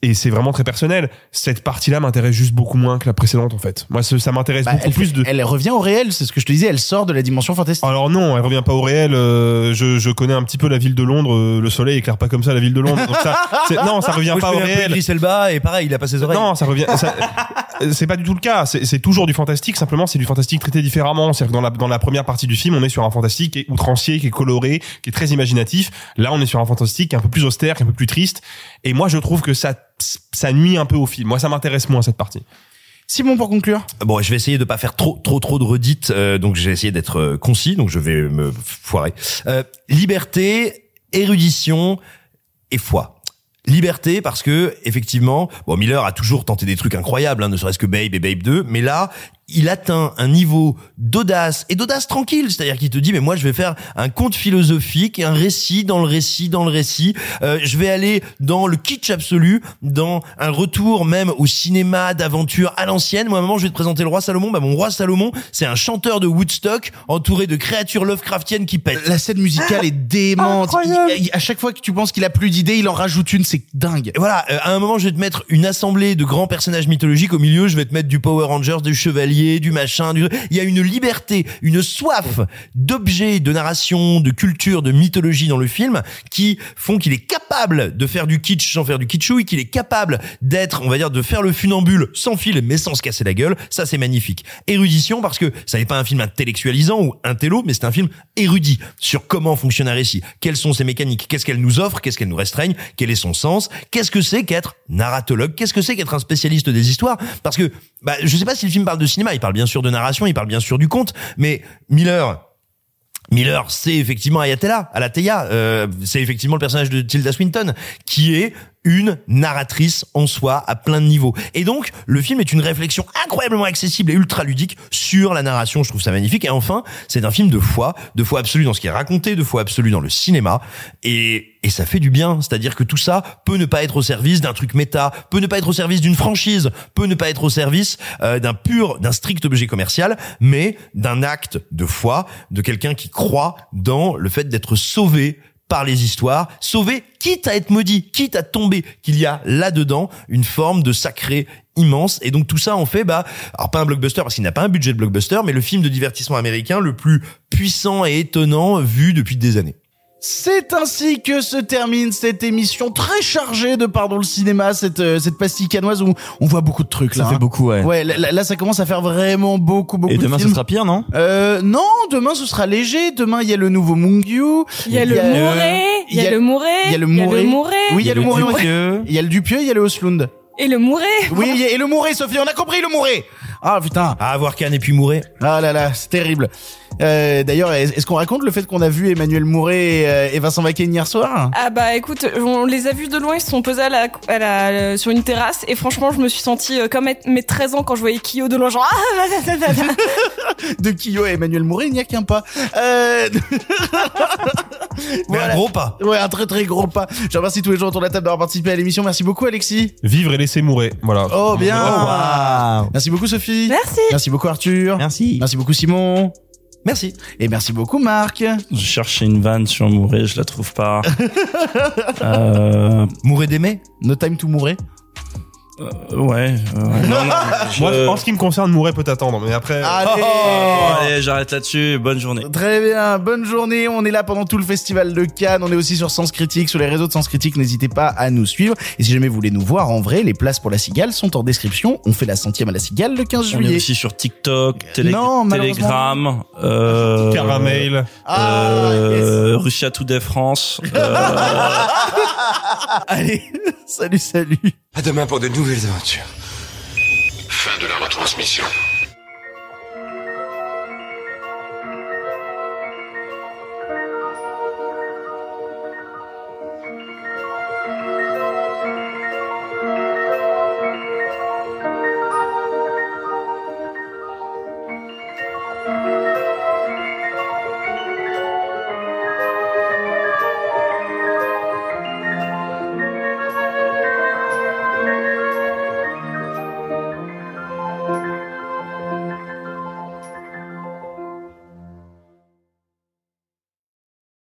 et c'est vraiment très personnel. Cette partie-là m'intéresse juste beaucoup moins que la précédente en fait. Moi, ça m'intéresse Bah, beaucoup elle, plus de. elle revient au réel, c'est ce que je te disais, elle sort de la dimension fantastique. Alors non, elle revient pas au réel. euh, je, je connais un petit peu la ville de Londres. euh, le soleil éclaire pas comme ça la ville de Londres. Donc ça, non, ça revient Moi, je pas au réel. Idris Elba et pareil, il a pas ses oreilles. Non, ça revient. ça- c'est pas du tout le cas. C'est c'est toujours du fantastique. Simplement, c'est du fantastique traité différemment. C'est-à-dire que dans la dans la première partie du film, on est sur un fantastique qui est outrancier, qui est coloré, qui est très imaginatif. Là, on est sur un fantastique qui est un peu plus austère, qui est un peu plus triste. Et moi, je trouve que ça ça nuit un peu au film. Moi, ça m'intéresse moins cette partie. Simon, pour conclure. Bon, je vais essayer de pas faire trop trop trop de redites, euh, donc j'ai essayé d'être euh, concis, donc je vais me foirer. Euh, liberté, érudition et foi. Liberté parce que effectivement, bon Miller a toujours tenté des trucs incroyables, hein, ne serait-ce que Babe et Babe 2, mais là il atteint un niveau d'audace et d'audace tranquille, c'est-à-dire qu'il te dit mais moi je vais faire un conte philosophique et un récit dans le récit dans le récit, Euh, je vais aller dans le kitsch absolu, dans un retour même au cinéma d'aventure à l'ancienne. Moi à un moment je vais te présenter le roi Salomon, bah mon roi Salomon c'est un chanteur de Woodstock entouré de créatures Lovecraftiennes qui pètent. La scène musicale est démente. Il- il- à chaque fois que tu penses qu'il a plus d'idées, il en rajoute une, c'est dingue. Et voilà, euh, à un moment, je vais te mettre une assemblée de grands personnages mythologiques. Au milieu, je vais te mettre du Power Rangers, du Chevalier, du machin. Du... Il y a une liberté, une soif d'objets, de narration, de culture, de mythologie dans le film qui font qu'il est capable de faire du kitsch sans faire du kitschouille, qu'il est capable d'être, on va dire, de faire le funambule sans fil mais sans se casser la gueule. Ça, c'est magnifique. Érudition parce que ça n'est pas un film intellectualisant ou intello, mais c'est un film érudit sur comment fonctionne un récit, quelles sont ses mécaniques, qu'est-ce qu'elle nous offre, qu'est-ce qu'elle nous restreigne, quel est son sens, qu'est-ce que c'est qu'être narratologue, qu'est-ce que c'est qu'être un spécialiste des histoires, parce que bah, je sais pas si le film parle de cinéma, il parle bien sûr de narration, il parle bien sûr du conte, mais Miller, Miller, c'est effectivement Ayatella, Alateya, euh, c'est effectivement le personnage de Tilda Swinton, qui est une narratrice en soi à plein de niveaux. Et donc, le film est une réflexion incroyablement accessible et ultra ludique sur la narration. Je trouve ça magnifique. Et enfin, c'est un film de foi, de foi absolue dans ce qui est raconté, de foi absolue dans le cinéma. Et, et ça fait du bien. C'est-à-dire que tout ça peut ne pas être au service d'un truc méta, peut ne pas être au service d'une franchise, peut ne pas être au service euh, d'un pur, d'un strict objet commercial, mais d'un acte de foi, de quelqu'un qui croit dans le fait d'être sauvé par les histoires, sauvé quitte à être maudit, quitte à tomber, qu'il y a là-dedans une forme de sacré immense et donc tout ça en fait bah alors pas un blockbuster parce qu'il n'a pas un budget de blockbuster mais le film de divertissement américain le plus puissant et étonnant vu depuis des années. C'est ainsi que se termine cette émission très chargée de pardon le cinéma, cette euh, cette pastille canoise où on voit beaucoup de trucs Ça là. fait hein. beaucoup, ouais. Ouais, là, là, ça commence à faire vraiment beaucoup beaucoup Et de demain, ce sera pire, non Euh, non, demain ce sera léger. Demain il y a le nouveau Mungyu. Il y a le Mouret, il y a le Mouret, il y a le Mouret. Oui, il y a le Mouret. Dupieux. Il y a le Dupieux, il y a le Oslund. Et le Mouret. Oui, il y a- et le Mouret, Sophie, on a compris le Mouret. Ah putain. À avoir Cannes et puis Mouret. Ah là là, c'est terrible. Euh, D'ailleurs, est- est-ce qu'on raconte le fait qu'on a vu Emmanuel Mouret et, euh, et Vincent Macken hier soir? Ah bah écoute, on les a vus de loin, ils se sont posés à la, à la, euh, sur une terrasse et franchement je me suis sentie euh, comme mes 13 ans quand je voyais Kyo de loin genre ah. De Kyo et Emmanuel Mouret, il n'y a qu'un pas. Euh... Mais un gros pas. Ouais, un très très gros pas. Je remercie tous les gens autour de la table d'avoir participé à l'émission. Merci beaucoup Alexis. Vivre et laisser mourir. Voilà. Oh bien. Waouh. Merci beaucoup Sophie. Merci. Merci beaucoup Arthur. Merci. Merci beaucoup Simon. Merci. Et merci beaucoup Marc. Je cherchais une vanne sur Mouret, je la trouve pas. euh, Mouret d'aimer No time to Mouret. Euh, ouais. euh. Non, non, je- Moi, en ce qui me concerne, Mouret peut attendre, mais après. Allez. Oh, allez, j'arrête là-dessus. Bonne journée. Très bien, bonne journée. On est là pendant tout le festival de Cannes. On est aussi sur Sens Critique, sur les réseaux de Sens Critique. N'hésitez pas à nous suivre. Et si jamais vous voulez nous voir en vrai, les places pour la Cigale sont en description. On fait la centième à la Cigale le 15 On est juillet. aussi sur TikTok, télé Non. Telegram, euh, Caramel. Ah, euh, Russia Today France. euh, Allez, salut, salut. À demain pour de nouvelles aventures. Fin de la retransmission.